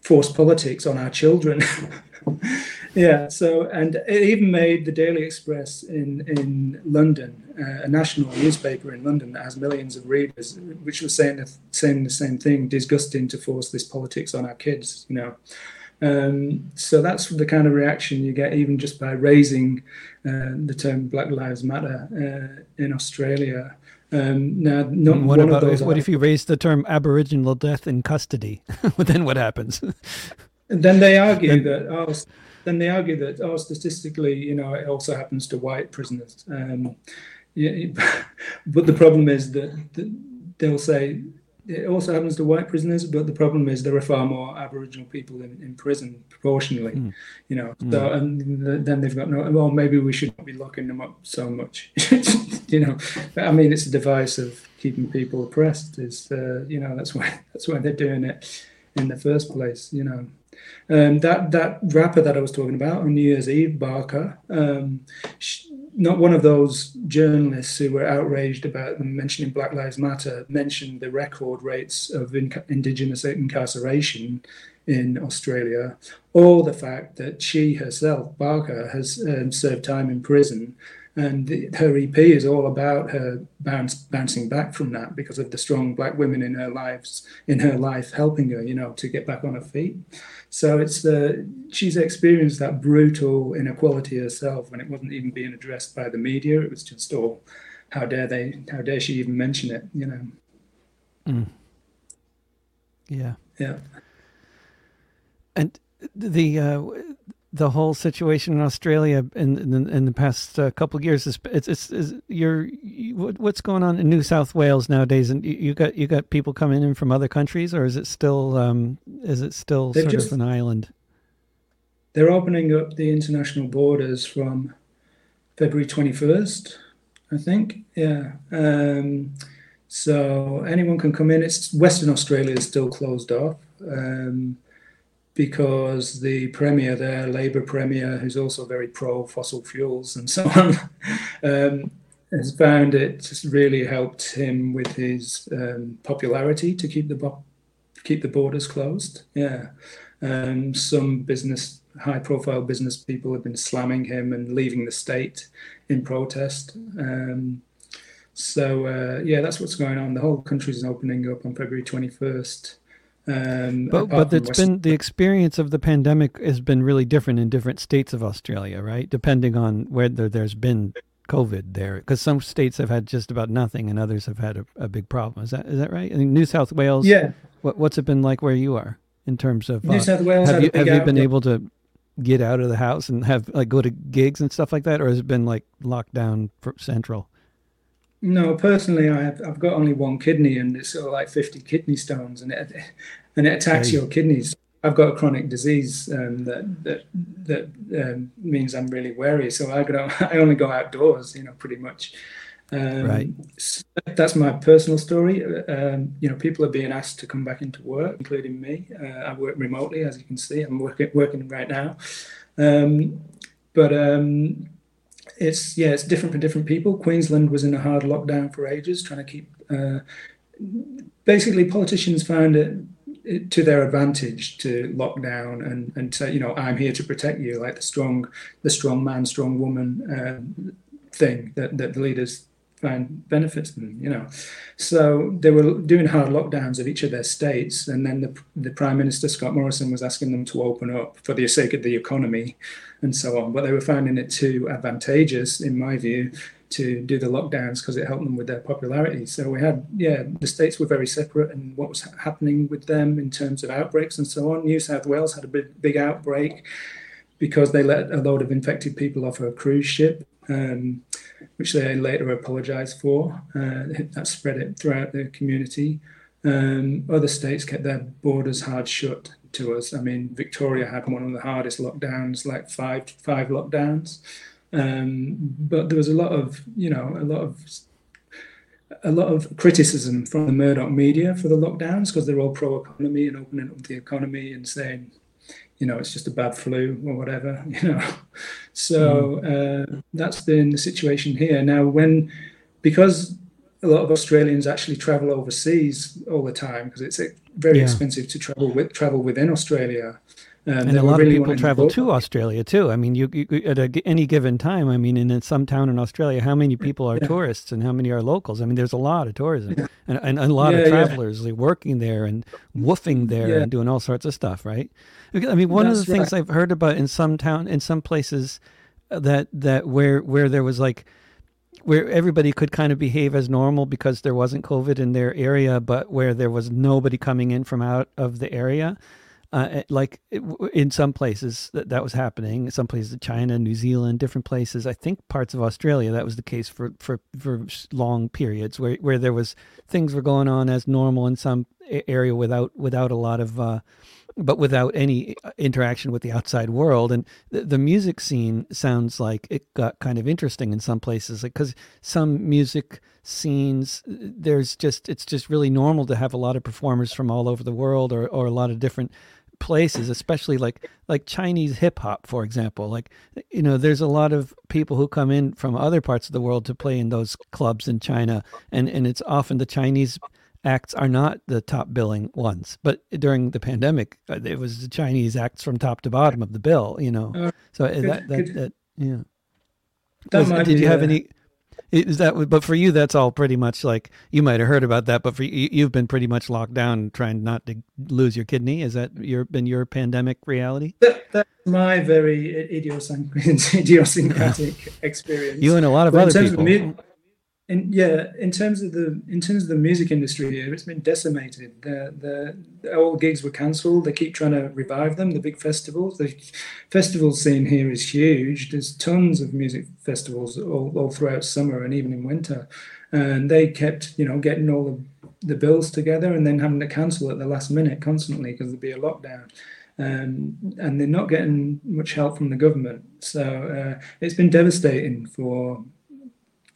force politics on our children? *laughs* yeah, so, and it even made the Daily Express in, in London, uh, a national newspaper in London that has millions of readers, which was saying the, saying the same thing disgusting to force this politics on our kids, you know. Um, so that's the kind of reaction you get even just by raising uh, the term Black Lives Matter uh, in Australia. Um, now, not what about if, what if you raise the term Aboriginal death in custody? *laughs* then what happens? then they argue that oh, then they argue that oh, statistically, you know, it also happens to white prisoners. Um, yeah, *laughs* but the problem is that, that they'll say it also happens to white prisoners, but the problem is there are far more Aboriginal people in, in prison proportionally, mm. you know. Mm. So and then they've got no. Well, maybe we should not be locking them up so much, *laughs* you know. I mean, it's a device of keeping people oppressed. Is uh, you know that's why *laughs* that's why they're doing it in the first place, you know. Um, that that rapper that I was talking about on New Year's Eve, Barkaa, um, she, not one of those journalists who were outraged about them mentioning Black Lives Matter mentioned the record rates of Indigenous incarceration in Australia, or the fact that she herself, Barkaa, has um, served time in prison and the, her EP is all about her bounce, bouncing back from that because of the strong black women in her lives, in her life, helping her, you know, to get back on her feet. So it's the she's experienced that brutal inequality herself when it wasn't even being addressed by the media. It was just, oh, how dare they? How dare she even mention it? You know. Mm. Yeah. Yeah. And the uh, the whole situation in Australia in in, in the past uh, couple of years is it's, it's, it's you're you, what's going on in New South Wales nowadays and you, you, got you got people coming in from other countries or is it still um, is it still sort just, of an island? They're opening up the international borders from February 21st, I think. Yeah. Um, so anyone can come in. It's Western Australia is still closed off. Um, because the premier there, Labour premier, who's also very pro fossil fuels and so on, *laughs* um, has found it really helped him with his um, popularity to keep the keep the borders closed. Yeah, um, some business, high profile business people have been slamming him and leaving the state in protest. Um, so uh, yeah, that's what's going on. The whole country's opening up on February twenty first. Um, but but it's been the experience of the pandemic has been really different in different states of Australia, right? Depending on whether there's been COVID there, because some states have had just about nothing, and others have had a, a big problem. Is that is that right? In New South Wales, yeah. What, what's it been like where you are in terms of New uh, South Wales? Have you have you been able to get out of the house and have like go to gigs and stuff like that, or has it been like locked down central? No, personally, I have, I've got only one kidney, and it's sort of like fifty kidney stones, and it and it attacks your kidneys. I've got a chronic disease um, that that that um, means I'm really wary. So I go, *laughs* I only go outdoors, you know, pretty much. Um, right. So that's my personal story. Um, you know, people are being asked to come back into work, including me. Uh, I work remotely, as you can see. I'm working working right now, um, but um, it's yeah, it's different for different people. Queensland was in a hard lockdown for ages, trying to keep uh, basically politicians found it, it, to their advantage to lock down and and say you know I'm here to protect you like the strong the strong man strong woman uh, thing that that the leaders find benefits them, you know. So they were doing hard lockdowns of each of their states, and then the, the Prime Minister Scott Morrison was asking them to open up for the sake of the economy and so on. But they were finding it too advantageous, in my view, to do the lockdowns because it helped them with their popularity. So we had, yeah, the states were very separate and what was happening with them in terms of outbreaks and so on. New South Wales had a big, big outbreak because they let a load of infected people off a cruise ship. Um, which they later apologised for. Uh, that spread it throughout the community. Um, other states kept their borders hard shut to us. I mean, Victoria had one of the hardest lockdowns, like five five lockdowns. Um, but there was a lot of, you know, a lot of a lot of criticism from the Murdoch media for the lockdowns because they're all pro economy and opening up the economy and saying you know, it's just a bad flu or whatever, *laughs* you know. So mm. uh, that's been the situation here. Now, when, because a lot of Australians actually travel overseas all the time because it's very yeah. expensive to travel with travel within Australia. Um, and a lot really of people travel to Australia too. I mean, you, you at a, any given time. I mean, in some town in Australia, how many people are yeah. tourists and how many are locals? I mean, there's a lot of tourism yeah. and, and, a lot of travelers working there and woofing there and doing all sorts of stuff, right? I mean, one That's of the things right. I've heard about in some town, in some places, uh, that that where where there was like where everybody could kind of behave as normal because there wasn't COVID in their area, but where there was nobody coming in from out of the area. Uh, eh, like in some places that, that was happening, some places China, New Zealand, different places. I think parts of Australia that was the case for for for long periods where where there was things were going on as normal in some area without without a lot of uh, but without any uh, interaction with the outside world. And the, the music scene sounds like it got kind of interesting in some places, because like, some music scenes, uh, there's just it's just really normal to have a lot of performers from all over the world, or or a lot of different places especially like like chinese hip hop for example like you know there's a lot of people who come in from other parts of the world to play in those clubs in china and and it's often the chinese acts are not the top billing ones. But during the pandemic, uh, it was the Chinese acts from top to bottom of the bill. You know, uh, so uh, could, that, that, could, that yeah. That was, did you have any? Is that? But for you, that's all pretty much like you might have heard about that. But for you, you've been pretty much locked down, trying not to lose your kidney. Is that your been your pandemic reality? That, that's my very *laughs* idiosyncratic yeah. experience. You and a lot of but other people in, yeah, in terms of the in terms of the music industry here, it's been decimated. The, the, old gigs were cancelled. They keep trying to revive them. The big festivals, the festival scene here is huge. There's tons of music festivals all, all throughout summer and even in winter, and they kept you know getting all the, the bills together and then having to cancel at the last minute constantly because there'd be a lockdown. Um, and they're not getting much help from the government. So uh, it's been devastating for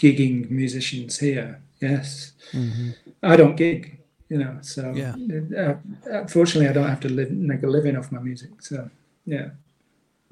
gigging musicians here. Yes, mm-hmm. I don't gig, you know. So yeah. Uh, unfortunately, I don't have to live make a living off my music. So yeah.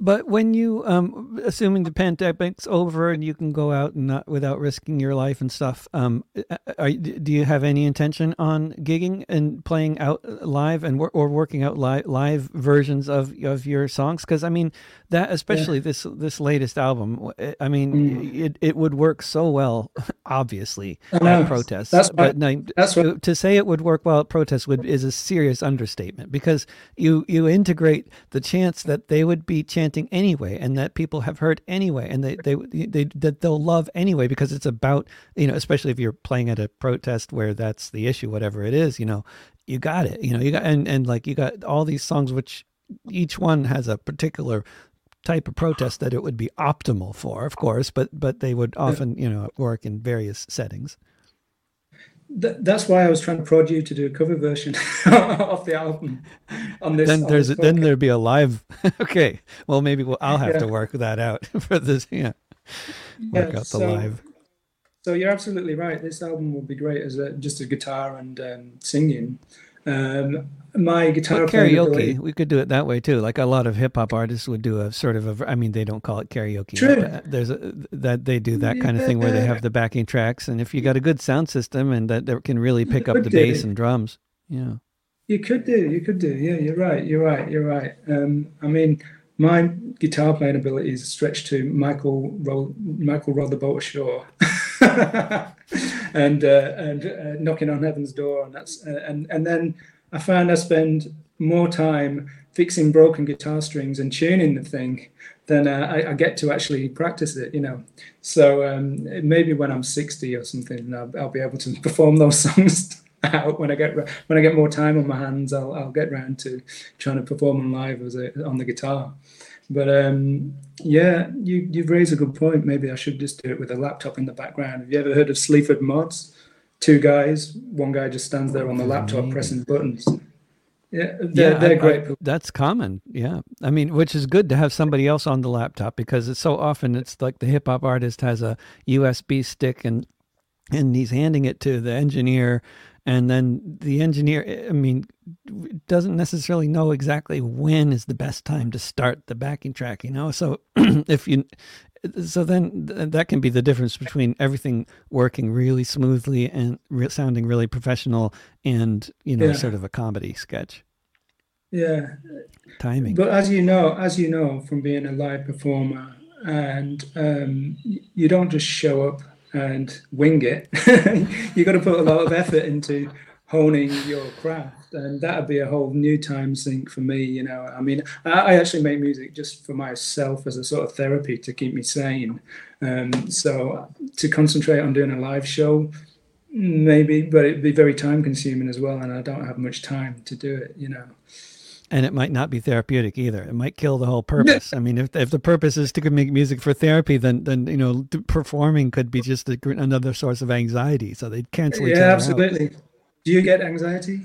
But when you, um, assuming the pandemic's over and you can go out and not without risking your life and stuff, um, uh, are, do you have any intention on gigging and playing out live and or working out live live versions of of your songs? Because I mean that, especially yeah. this this latest album, I mean mm. it it would work so well, *laughs* obviously at protests. That's but no, that's what, to say it would work well at protests would is a serious understatement because you you integrate the chance that they would be chanting anyway and that people have heard anyway and they, they, they, that they'll love anyway because it's about, you know, especially if you're playing at a protest where that's the issue, whatever it is, you know, you got it, you know, you got, and, and like you got all these songs, which each one has a particular type of protest that it would be optimal for, of course, but, but they would often, you know, work in various settings that's why I was trying to prod you to do a cover version *laughs* of the album on this. Then there's this then there'd be a live. *laughs* okay, well maybe we'll, I'll have yeah. to work that out *laughs* for this. Yeah, work yeah, out the so, live. So you're absolutely right. This album will be great as a, just a guitar and um, singing. Um, my guitar but karaoke. We could do it that way too. Like a lot of hip hop artists would do a sort of a. I mean, they don't call it karaoke. True. There's a that they do that kind of thing where they have the backing tracks, and if you got a good sound system and that, that can really pick up the bass and drums, yeah. You could do. You could do. Yeah, you're right. You're right. You're right. Um, I mean, my guitar playing abilities stretched to Michael Ro- Michael Boat Ashore, *laughs* and uh, and uh, knocking on heaven's door, and that's uh, and and then I find I spend more time fixing broken guitar strings and tuning the thing than uh, I, I, get to actually practice it, you know. So um, maybe when I'm 60 or something, I'll, I'll, be able to *laughs* perform those songs out when I get when I get more time on my hands. I'll, I'll get around to trying to perform them live as a, on the guitar. But um, yeah, you you've raised a good point. Maybe I should just do it with a laptop in the background. Have you ever heard of Sleaford Mods? two guys. One guy just stands there on the laptop pressing buttons. Yeah, they're, yeah, they're I, great. I, that's common. Yeah. I mean, which is good to have somebody else on the laptop because it's so often it's like the hip hop artist has a USB stick and and he's handing it to the engineer and then the engineer i mean doesn't necessarily know exactly when is the best time to start the backing track you know? So *clears throat* if you so then that can be the difference between everything working really smoothly and re- sounding really professional and you know yeah. sort of a comedy sketch. Yeah. Timing. But as you know as you know from being a live performer and um, you don't just show up and wing it *laughs* You've got to put a lot of effort into honing your craft and that'd be a whole new time sink for me you know. I mean i, actually make music just for myself as a sort of therapy to keep me sane. Um, so to concentrate on doing a live show maybe but it'd be very time consuming as well and i don't have much time to do it you know and it might not be therapeutic either. It might kill the whole purpose. I mean, if if the purpose is to make music for therapy, then then you know performing could be just a, another source of anxiety. So they'd cancel each yeah, other absolutely. Out. Do you get anxiety?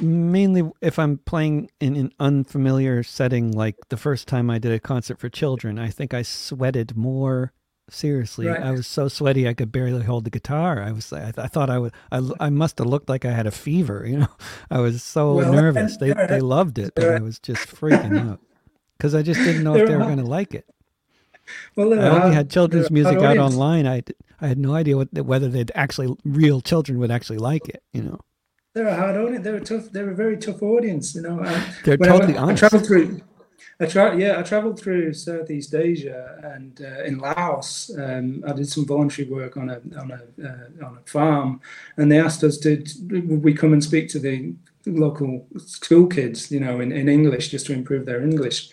Mainly if I'm playing in an unfamiliar setting, like the first time I did a concert for children, I think I sweated more. Seriously, right. I was so sweaty I could barely hold the guitar. I was, I, I thought I would, I, I must have looked like I had a fever. You know, *laughs* I was so well, nervous. They, they loved it, but I was just freaking out because I just didn't know if they were going to like it. *laughs* Well, I only had children's music out online. I, I had no idea what, whether they'd actually real children would actually like it. You know, they're a hard audience. They're a tough. They're a very tough audience. You know, they're totally I, honest. I traveled through. I tra- yeah, I traveled through Southeast Asia and uh, in Laos, um, I did some voluntary work on a on a uh, on a farm, and they asked us to would we come and speak to the local school kids, you know, in, in English just to improve their English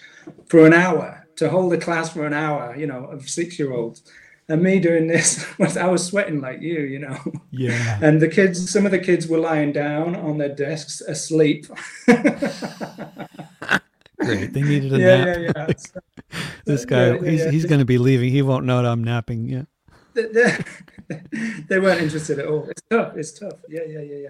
for an hour to hold a class for an hour, you know, of six year olds and me doing this was *laughs* I was sweating like you, you know. Yeah. And the kids, some of the kids were lying down on their desks asleep. *laughs* Great. They needed a yeah, nap. Yeah, yeah. *laughs* this guy, yeah, he's, yeah. he's going to be leaving. He won't know that I'm napping. Yeah. They, *laughs* they, weren't interested at all. It's tough. It's tough. Yeah, yeah, yeah, yeah.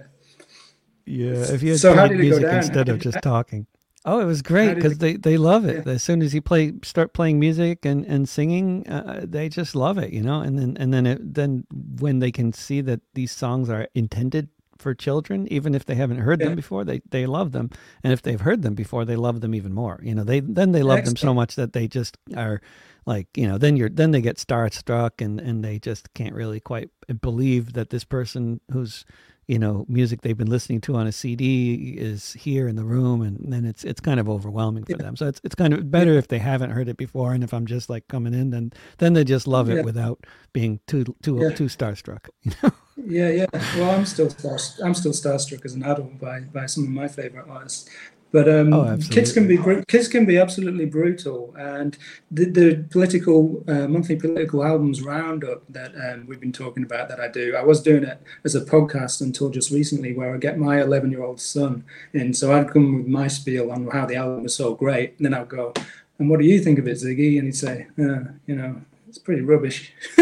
Yeah. If you had so played music instead of just talking. Oh, it was great because they, they love it. Yeah. As soon as you play, start playing music and, and singing, uh, they just love it, you know. And then and then it, then when they can see that these songs are intended for children, even if they haven't heard them before, they they love them. And if they've heard them before, they love them even more. You know, they then they love Excellent. them so much that they just are like you know then you're then they get starstruck and and they just can't really quite believe that this person who's you know music they've been listening to on a CD is here in the room, and then it's it's kind of overwhelming for yeah. them. So it's it's kind of better yeah. if they haven't heard it before, and if I'm just like coming in, then then they just love it yeah. without being too too too starstruck. *laughs* You know? Yeah, yeah. Well, I'm still star, I'm still starstruck as an adult by by some of my favorite artists. But um, oh, kids can be kids can be absolutely brutal, and the, the political uh, monthly political albums roundup that um, we've been talking about that I do. I was doing it as a podcast until just recently, where I get my 11 year old son in. So I'd come with my spiel on how the album was so great, and then I'd go, "And what do you think of it, Ziggy?" And he'd say, uh, "You know, it's pretty rubbish." *laughs*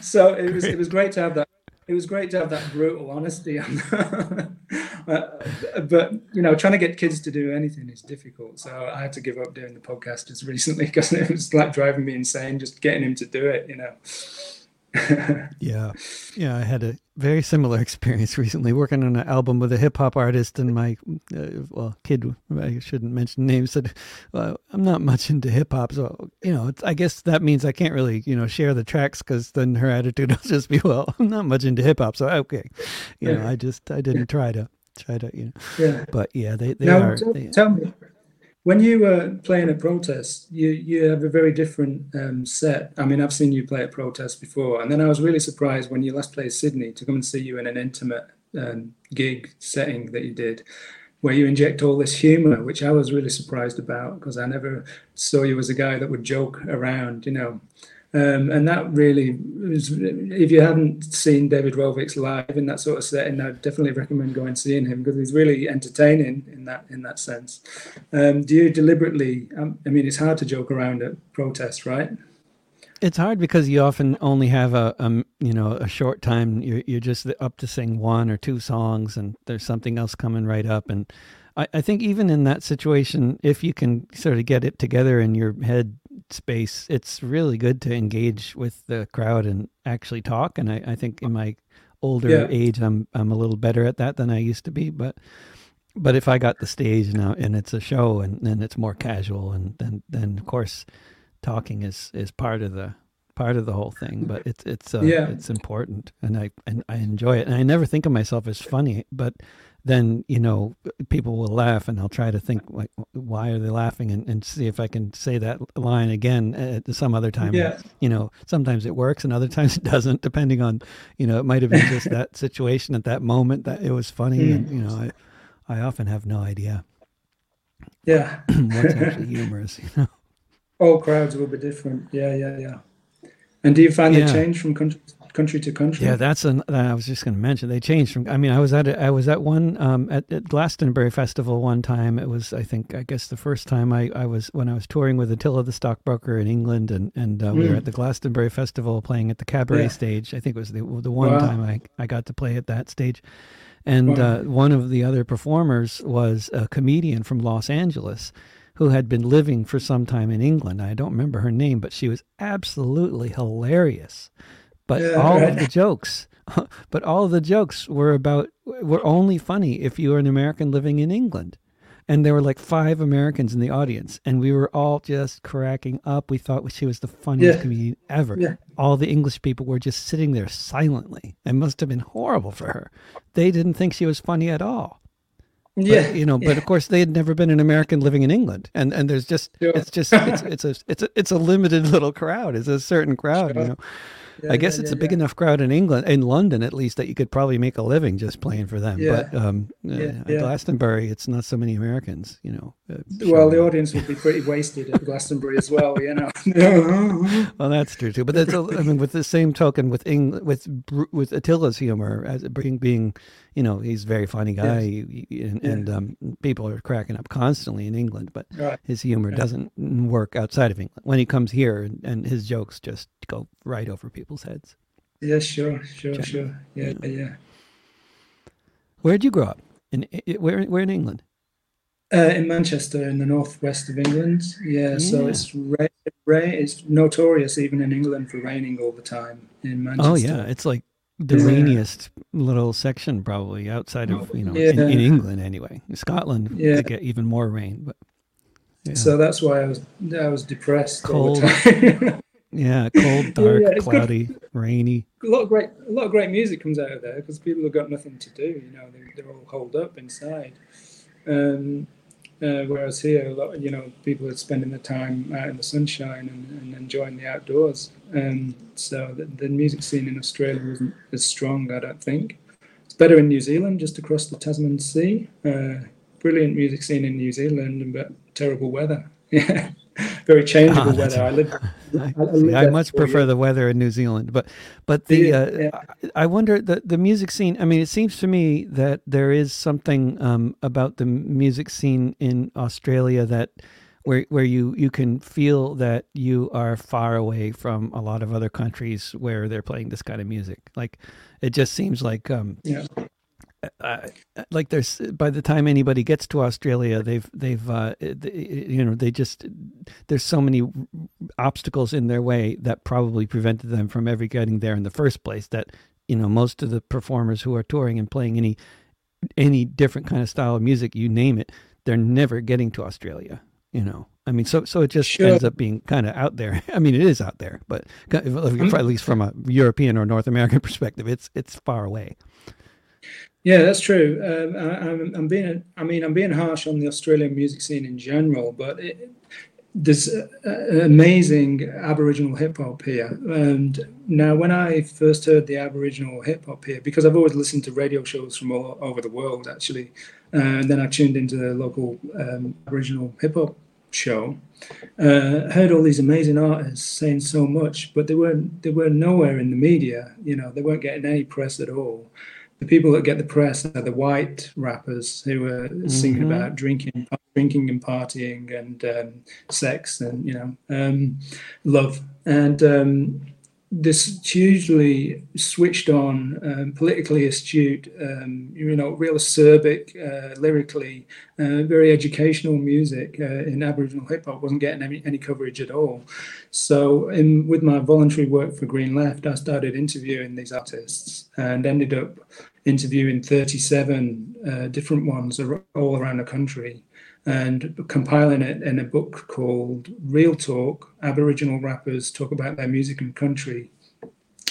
so it was it was great to have that it was great to have that brutal honesty on *laughs* but you know trying to get kids to do anything is difficult. So i had to give up doing the podcast just recently *laughs* because it was like driving me insane just getting him to do it you know *laughs* yeah, yeah. I had a very similar *laughs* experience recently working on an album with a hip hop artist, and my uh, well kid, I shouldn't mention names, said, well, "I'm not much into hip hop, so you know, I guess that means I can't really you know share the tracks because then her attitude *laughs* will just be, well, I'm not much into hip hop, so okay, you know, I just I didn't try to try to you know, Yeah. but yeah, they they Now, are. tell, They, tell me, when you were playing at protest, you you have a very different um, set. I mean, I've seen you play at protest before, and then I was really surprised when you last played Sydney to come and see you in an intimate um, gig setting that you did, where you inject all this humor, which I was really surprised about because I never saw you as a guy that would joke around, you know. Um, and that really was, if you haven't seen David Rovics live in that sort of setting, I'd definitely recommend going and seeing him because he's really entertaining in that in that sense. Um, do you deliberately? Um, I mean, it's hard to joke around at protest, right? It's hard because you often only have a, um you know a short time. You're you're just up to sing one or two songs, and there's something else coming right up. And I, I think even in that situation, if you can sort of get it together in your head space, it's really good to engage with the crowd and actually talk. And I, I think in my older Yeah. age, I'm I'm a little better at that than I used to be. But but if I got the stage now and it's a show and then it's more casual and then then of course talking is is part of the part of the whole thing but it's it's uh, Yeah. it's important and I and I enjoy it and I never think of myself as funny but then you know people will laugh and I'll try to think like why are they laughing and, and see if I can say that line again at some other time Yeah. you know sometimes it works and other times *laughs* it doesn't depending on you know it might have been just *laughs* that situation at that moment that it was funny Mm. and you know I I often have no idea Yeah. *clears throat* what's actually *laughs* humorous you know All crowds will be different. Yeah, yeah, yeah. And do you find Yeah. they change from country country to country? Yeah, that's an. I was just going to mention they changed from. I mean, I was at a, I was at one um, at, at Glastonbury Festival one time. It was I think I guess the first time I, I was when I was touring with Attila the Stockbroker in England, and and uh, we were Mm. at the Glastonbury Festival playing at the cabaret Yeah. stage. I think it was the the one Wow. time I I got to play at that stage. And Wow. uh, one of the other performers was a comedian from Los Angeles who had been living for some time in England. I don't remember her name, but she was absolutely hilarious. But Yeah, all right. of the jokes, *laughs* but all of the jokes were about were only funny if you were an American living in England. And there were like five Americans in the audience, and we were all just cracking up. We thought she was the funniest Yeah. comedian ever. Yeah. All the English people were just sitting there silently. It must have been horrible for her. They didn't think she was funny at all. But, Yeah. you know, but of course they had never been an American living in England, and and there's just Sure. it's just it's it's a it's a it's a limited little crowd. It's a certain crowd, you know. Yeah, I guess yeah, it's yeah, a big enough crowd in England, in London at least, that you could probably make a living just playing for them. But um, uh, Yeah, at. Glastonbury, it's not so many Americans, you know. uh, Well, the audience would be pretty wasted at Glastonbury as well, you know. *laughs* *laughs* Well, that's true too. But that's a, I mean, with the same token, with Eng, with with Attila's humor as being being, you know, he's a very funny guy, he- he- and, Yeah. and um, people are cracking up constantly in England. But right. his humor doesn't work outside of England. When he comes here, and, and his jokes just go right over people's heads. Yeah, sure, sure, Generally, sure. Yeah, yeah. yeah. Where'd you grow up? In where? Where in England? Uh, in Manchester, in the northwest of England. Yeah, so it's ra- ra- it's notorious even in England for raining all the time in Manchester. Oh yeah, it's like the Yeah. rainiest little section probably outside of you know in, Yeah. in England anyway. Scotland Yeah. could get even more rain, but yeah. So that's why I was I was depressed all Cold. the time. *laughs* yeah, cold, dark, it's good. cloudy, rainy. a lot of great a lot of great music comes out of there because people have got nothing to do. You know, they, they're all holed up inside. Um, uh, whereas here, a lot, you know, people are spending their time out in the sunshine and, and enjoying the outdoors. Um, so the, the music scene in Australia isn't as strong, I don't think. It's better in New Zealand, just across the Tasman Sea. Uh, brilliant music scene in New Zealand, but terrible weather. *laughs* Yeah, very changeable that's weather. I live. I, I see, I much prefer the weather in New Zealand, but but the Yeah, uh, yeah. I I wonder the the music scene. I mean, it seems to me that there is something um, about the music scene in Australia that where where you you can feel that you are far away from a lot of other countries where they're playing this kind of music. Like it just seems like um, Yeah. Uh, like there's by the time anybody gets to Australia, they've they've uh, you know they just there's so many obstacles in their way that probably prevented them from ever getting there in the first place. That you know most of the performers who are touring and playing any any different kind of style of music, you name it, they're never getting to Australia. You know, I mean, so so it just sure. ends up being kind of out there. *laughs* I mean, it is out there, but mm-hmm. at least from a European or North American *laughs* perspective, it's it's far away. Yeah, that's true. Um, I, am being, I mean, I'm being harsh on the Australian music scene in general, but it, there's amazing Aboriginal hip hop here. And now, when I first heard the Aboriginal hip hop here, because I've always listened to radio shows from all over the world, actually, uh, and then I tuned into the local um, Aboriginal hip hop show. Uh, heard all these amazing artists saying so much, but they weren't they were nowhere in the media. You know, they weren't getting any press at all. The people that get the press are the white rappers who are mm-hmm. singing about drinking, drinking and partying and um, sex and you know um, love and um, this hugely switched on, um, politically astute, um, you know, real acerbic, uh, lyrically, uh, very educational music uh, in Aboriginal hip hop wasn't getting any, any coverage at all. So, in, with my voluntary work for Green Left, I started interviewing these artists and ended up interviewing 37 uh, different ones all around the country and compiling it in a book called Real Talk Aboriginal Rappers Talk About Their Music and Country,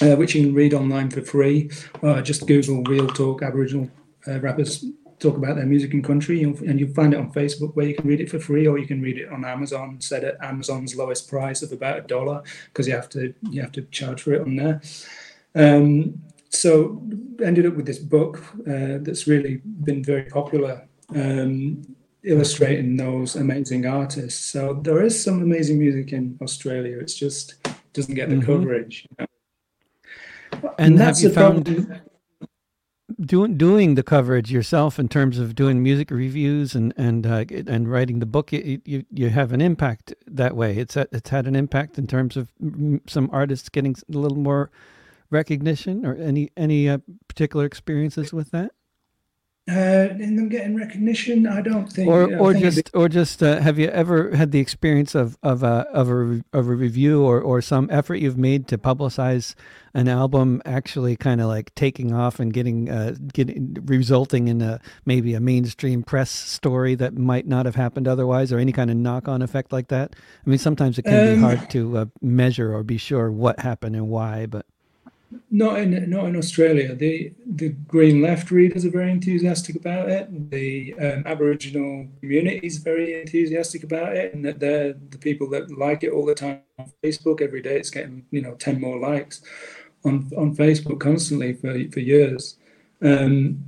uh, which you can read online for free. Uh, just Google Real Talk Aboriginal uh, Rappers Talk About Their Music and Country, and you'll find it on Facebook where you can read it for free, or you can read it on Amazon, set at Amazon's lowest price of about a dollar because you have to you have to charge for it on there. Um, so ended up with this book uh, that's really been very popular um, illustrating those amazing artists. So there is some amazing music in Australia. It's just doesn't get the mm-hmm. coverage. You know? And, and have you found problem. doing doing the coverage yourself in terms of doing music reviews and and uh, and writing the book? You, you you have an impact that way. It's it's had an impact in terms of some artists getting a little more recognition or any any uh, particular experiences with that uh, in them getting recognition. I don't think. Or, or think just, or just, uh, have you ever had the experience of of a of a of a review or or some effort you've made to publicize an album actually kind of like taking off and getting uh, getting resulting in a maybe a mainstream press story that might not have happened otherwise, or any kind of knock on effect like that? I mean, sometimes it can um, be hard to uh, measure or be sure what happened and why, but. Not in not in Australia. The the Green Left readers are very enthusiastic about it. The um, Aboriginal community is very enthusiastic about it, and that they're the people that like it all the time on Facebook. Every day, it's getting you know ten more likes on on Facebook constantly for for years. Um,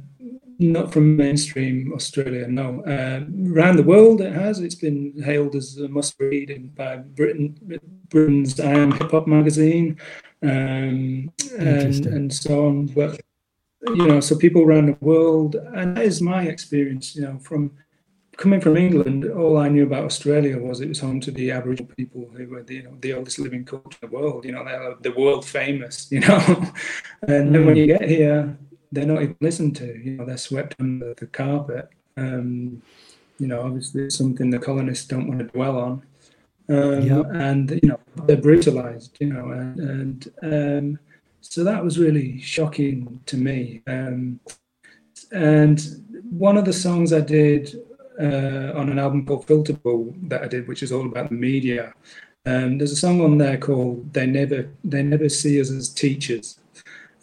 not from mainstream Australia, no. Uh, around the world, it has. It's been hailed as a must-read by Britain, Britain's I Am Hip Hop magazine, um, and and so on. But you know, so people around the world, and that is my experience. You know, from coming from England, all I knew about Australia was it was home to the Aboriginal people who were the, you know, the oldest living culture in the world. You know, they're the world famous. You know, *laughs* and then when you get here they're not even listened to. You know, they're swept under the carpet. Um, you know, obviously it's something the colonists don't want to dwell on. Um, yep. And you know, they're brutalized. You know, and, and um, so that was really shocking to me. Um, and one of the songs I did uh, on an album called Filterable that I did, which is all about the media. Um, there's a song on there called "They Never They Never See Us as Teachers,"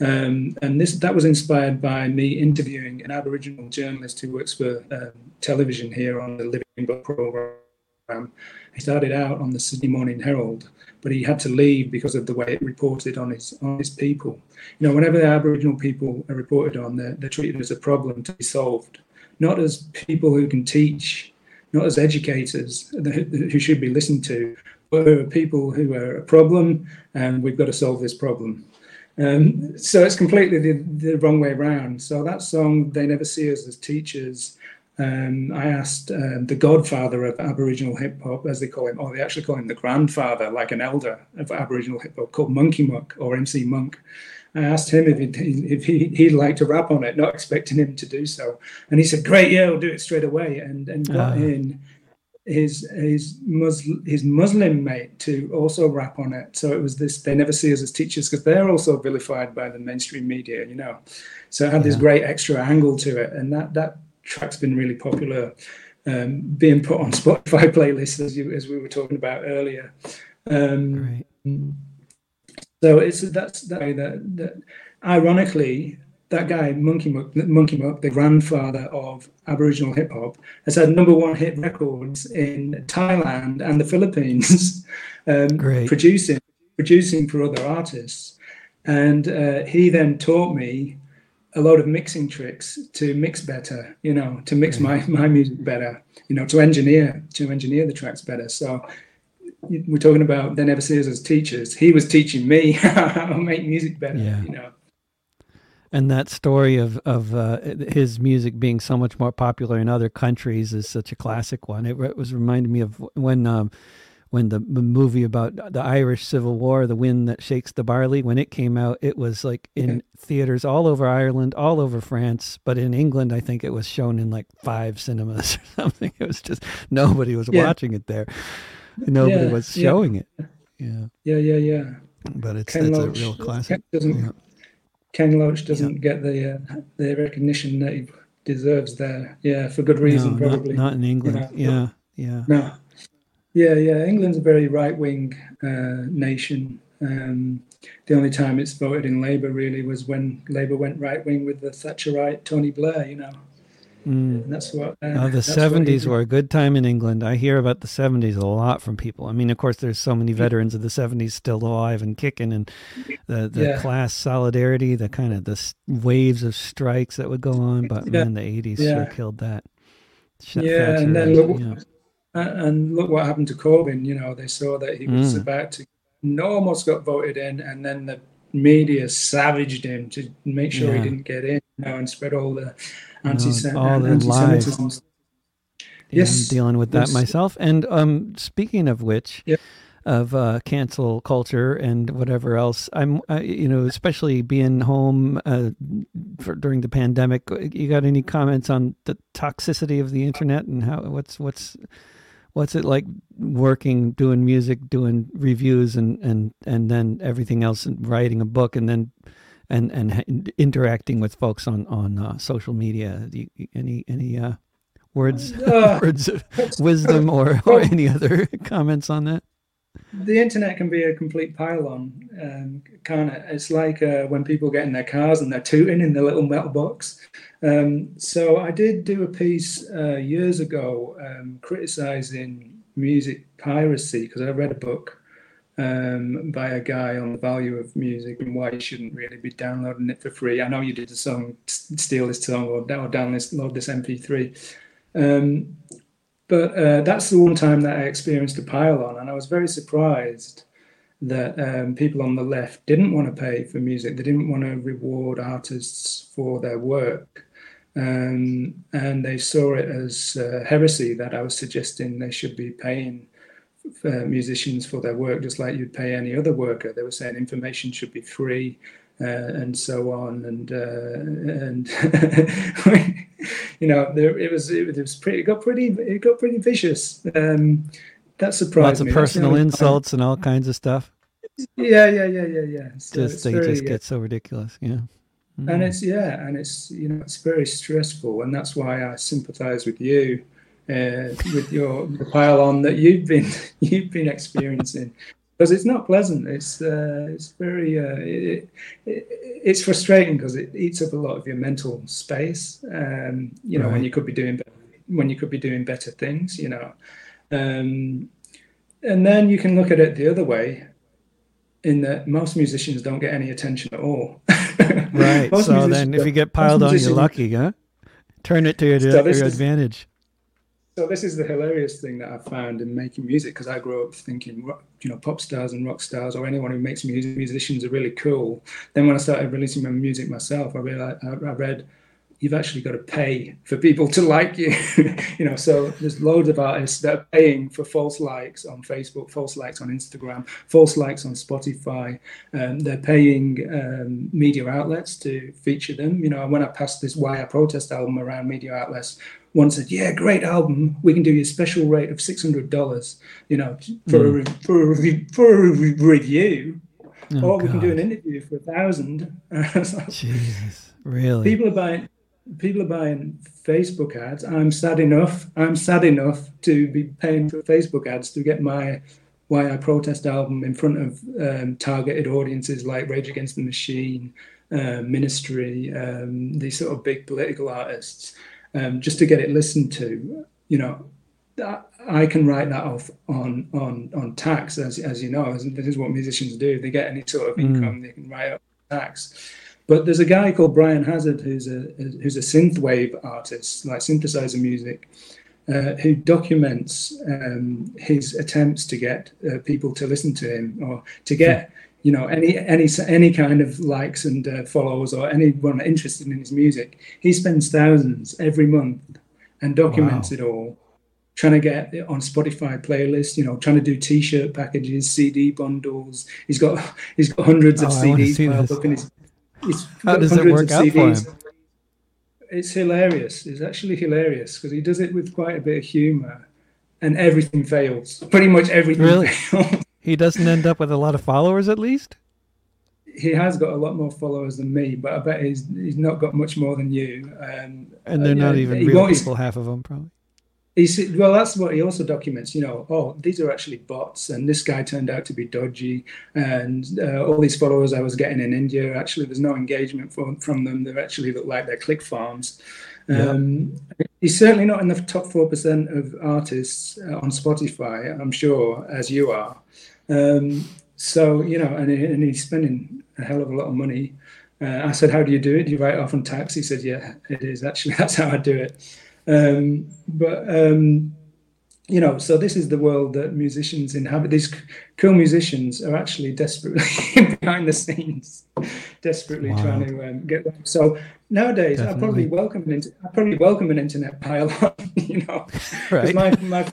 Um, and this that was inspired by me interviewing an Aboriginal journalist who works for um, television here on the Living Black program. He started out on the Sydney Morning Herald, but he had to leave because of the way it reported on his on his people. You know, whenever the Aboriginal people are reported on, they're, they're treated as a problem to be solved, not as people who can teach, not as educators who should be listened to, but people who are a problem, and we've got to solve this problem. Um, so it's completely the, the, wrong way around. So that song, They Never See Us as Teachers, um, I asked um, the godfather of Aboriginal hip hop, as they call him, or they actually call him the grandfather, like an elder of Aboriginal hip hop, called Munkimuk or MC Monk. I asked him if he'd, if he, he'd like to rap on it, not expecting him to do so. And he said, "Great, yeah, we'll do it straight away." And and got uh. in his his Muslim his Muslim mate to also rap on it. So it was this. They never see us as teachers because they're also vilified by the mainstream media, you know. So it had yeah. this great extra angle to it, and that that track's been really popular, um, being put on *laughs* Spotify playlists as you as we were talking about earlier. Um. So it's that's that way that, that ironically that guy Munkimuk, Monkey Muck, the grandfather of Aboriginal hip hop, has had number one hit records in Thailand and the Philippines, *laughs* um, producing producing for other artists. And uh, he then taught me a lot of mixing tricks to mix better, you know, to mix my my music better, you know, to engineer to engineer the tracks better. So we're talking about they never see us as teachers. He was teaching me *laughs* how to make music better, yeah. you know and that story of of uh, his music being so much more popular in other countries is such a classic one. It, it was reminding me of when um, when the, movie about the Irish Civil War, "The Wind That Shakes the Barley," when it came out, it was like in theaters all over Ireland, all over France, but in England, I think it was shown in like five cinemas *laughs* or something. It was just nobody was yeah. watching it there. Nobody yeah, was showing yeah. it. Yeah. Yeah, yeah, yeah. But it's, it's a real classic. Doesn't, Ken Loach doesn't get the uh, the recognition that he deserves there. Yeah, for good reason, no, probably. Not, not in England. yeah, yeah. No. Yeah, yeah. England's a very right wing uh, nation. Um, the only time it's voted in Labour really was when Labour went right wing with the Thatcherite Tony Blair. You know. Mm. that's what. Uh, oh, the seventies were a good time in England. I hear about the seventies a lot from people. I mean, of course, there's so many veterans of the seventies still alive and kicking, and the the yeah. class solidarity, the kind of the waves of strikes that would go on. But yeah. man, the eighties yeah. sure killed that. yeah, and then and look what happened to Corbyn. You know, they saw that he was mm. about to almost got voted in, and then the media savaged him to make sure he didn't get in. You know, and spread all the anti-Semitism. Yes, I'm dealing with that yes. myself. And um, speaking of which, yep. of uh, cancel culture and whatever else, I'm, uh, you know, especially being home uh, for, during the pandemic. You got any comments on the toxicity of the internet and how what's what's what's it like working, doing music, doing reviews, and and and then everything else, and writing a book, and then and and interacting with folks on on uh, social media. You, any any uh, words uh, *laughs* words of wisdom *laughs* or, or any other *laughs* comments on that? The internet can be a complete pile-on, um, can't it? It's like uh, when people get in their cars and they're tooting in the little metal box. Um, so I did do a piece uh, years ago um, criticizing music piracy because I read a book um, by a guy on the value of music and why you shouldn't really be downloading it for free. I know you did a song, steal this song or, or download this MP3. Um, but uh, that's the one time that I experienced a pile on, and I was very surprised that um, people on the left didn't want to pay for music. They didn't want to reward artists for their work. Um, and they saw it as uh, heresy that I was suggesting they should be paying uh, musicians for their work, just like you'd pay any other worker. They were saying information should be free. Uh, and so on, and uh, and *laughs* you know, there, it was it was pretty it got pretty it got pretty vicious. Um, that surprised Lots me. of personal insults and all kinds of stuff. Yeah, yeah, yeah, yeah, yeah. So just they very, just get so ridiculous. Yeah. Mm. And it's yeah, and it's you know it's very stressful, and that's why I sympathise with you uh, with your the pile on that you've been *laughs* you've been experiencing because it's not pleasant. It's uh, it's very uh, it, it, it's frustrating because it eats up a lot of your mental space. Um, you know right. when you could be doing when you could be doing better things. You know, um, and then you can look at it the other way, in that most musicians don't get any attention at all. *laughs* right. so then, if you get piled on, you're lucky, huh? Turn it to your, so your advantage so this is the hilarious thing that I've found in making music because I grew up thinking, you know, pop stars and rock stars or anyone who makes music, musicians are really cool. Then when I started releasing my music myself, I realized I, I read you've actually got to pay for people to like you. *laughs* you know, so there's loads of artists that are paying for false likes on Facebook, false likes on Instagram, false likes on Spotify. Um, they're paying um, media outlets to feature them. You know, when I passed this Why I Protest album around media outlets, one said, "Yeah, great album. We can do you a special rate of six hundred dollars. You know, for mm. a for a, for a review." Oh, or we God. can do an interview for a thousand. *laughs* Jesus, really? People are buying people are buying Facebook ads. I'm sad enough. I'm sad enough to be paying for Facebook ads to get my Why I Protest album in front of um, targeted audiences like Rage Against the Machine, uh, Ministry, um, these sort of big political artists, um, just to get it listened to. You know, I can write that off on on on tax, as as you know. This is what musicians do. If They get any sort of mm. income, mm. they can write off tax. But there's a guy called Brian Hazard who's a who's a synthwave artist, like synthesizer music, uh, who documents um, his attempts to get uh, people to listen to him or to get you know any any any kind of likes and uh, followers or anyone interested in his music. He spends thousands every month and documents wow. it all trying to get it on Spotify playlists, you know, trying to do T-shirt packages, CD bundles. He's got he's got hundreds of oh, CDs piled up in his how does it work out for him? It's hilarious. It's actually hilarious because he does it with quite a bit of humor, and everything fails. Pretty much everything. Really? *laughs* Fails. He doesn't end up with a lot of followers, at least. He has got a lot more followers than me, but I bet he's he's not got much more than you. Um, and they're uh, not even real people. Half of them, probably He's, well, that's what he also documents. You know, oh, these are actually bots, and this guy turned out to be dodgy, and uh, all these followers I was getting in India actually there's no engagement from from them. They actually look like they're click farms. Um, He's certainly not in the top four percent of artists uh, on Spotify. I'm sure, as you are. Um, so you know, and, and he's spending a hell of a lot of money. Uh, I said, "How do you do it? Do you write off on tax?" He said, "Yeah, it is actually. *laughs* That's how I do it." Um, but um, you know, so this is the world that musicians inhabit. These cool musicians are actually desperately *laughs* behind the scenes, desperately trying to um, get them. So nowadays, I probably welcome an I probably welcome an internet pile *laughs* you know, because right. my my,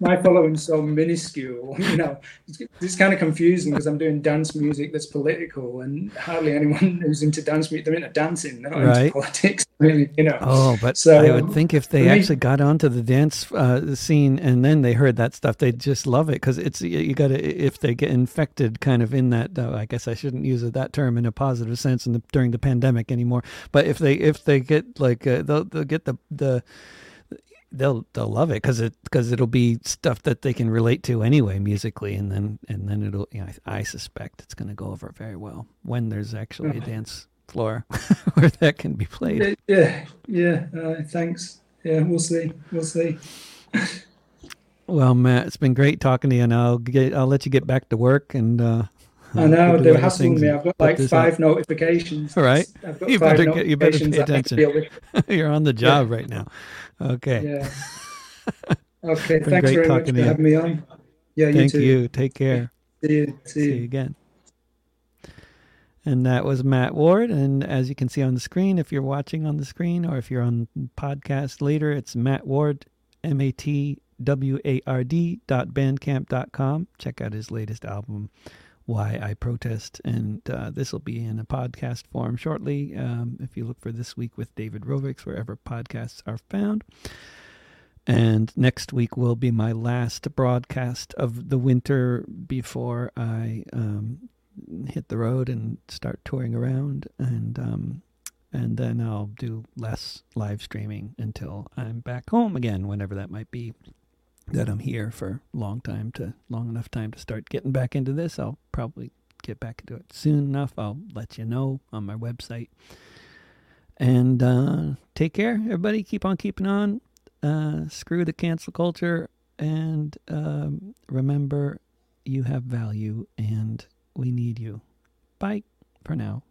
my following's so minuscule. *laughs* You know, it's, it's kind of confusing because I'm doing dance music that's political, and hardly anyone who's into dance music they're into dancing, they're not right. into politics. Really, you know. Oh, but so, I would think if they actually me, got onto the dance uh, scene and then they heard that stuff, they'd just love it because it's you got to if they get infected, kind of in that. Uh, I guess I shouldn't use that term in a positive sense in the, during the pandemic anymore. But if they if they get like uh, they'll they'll get the the they'll they'll love it because it because it'll be stuff that they can relate to anyway musically, and then and then it'll you know, I, I suspect it's going to go over very well when there's actually a dance floor *laughs* where that can be played. Yeah, yeah. Uh, thanks. Yeah, we'll see. We'll see. *laughs* well, Matt, it's been great talking to you, and I'll get I'll let you get back to work and. uh I know they're hassling me. I've got like five out. notifications. All right, you better get, you better pay attention. *laughs* You're on the job yeah. right now. Okay. Yeah. *laughs* Okay. Thanks very much for having me on. Yeah. Thank you, you. Take care. See you. See, see you again. And that was Matt Ward. And as you can see on the screen, if you're watching on the screen or if you're on podcast later, it's Matt Ward, M A T W A R D dot bandcamp dot com. Check out his latest album, Why I Protest. And uh, this will be in a podcast form shortly. Um, if you look for This Week with David Rovics, wherever podcasts are found. And next week will be my last broadcast of the winter before I um, hit the road and start touring around. And um, and then I'll do less live streaming until I'm back home again, whenever that might be that I'm here for long time to long enough time to start getting back into this. I'll probably get back into it soon enough. I'll let you know on my website. And uh, take care, everybody. Keep on keeping on. Uh, screw the cancel culture. And um, remember, you have value and we need you. Bye for now.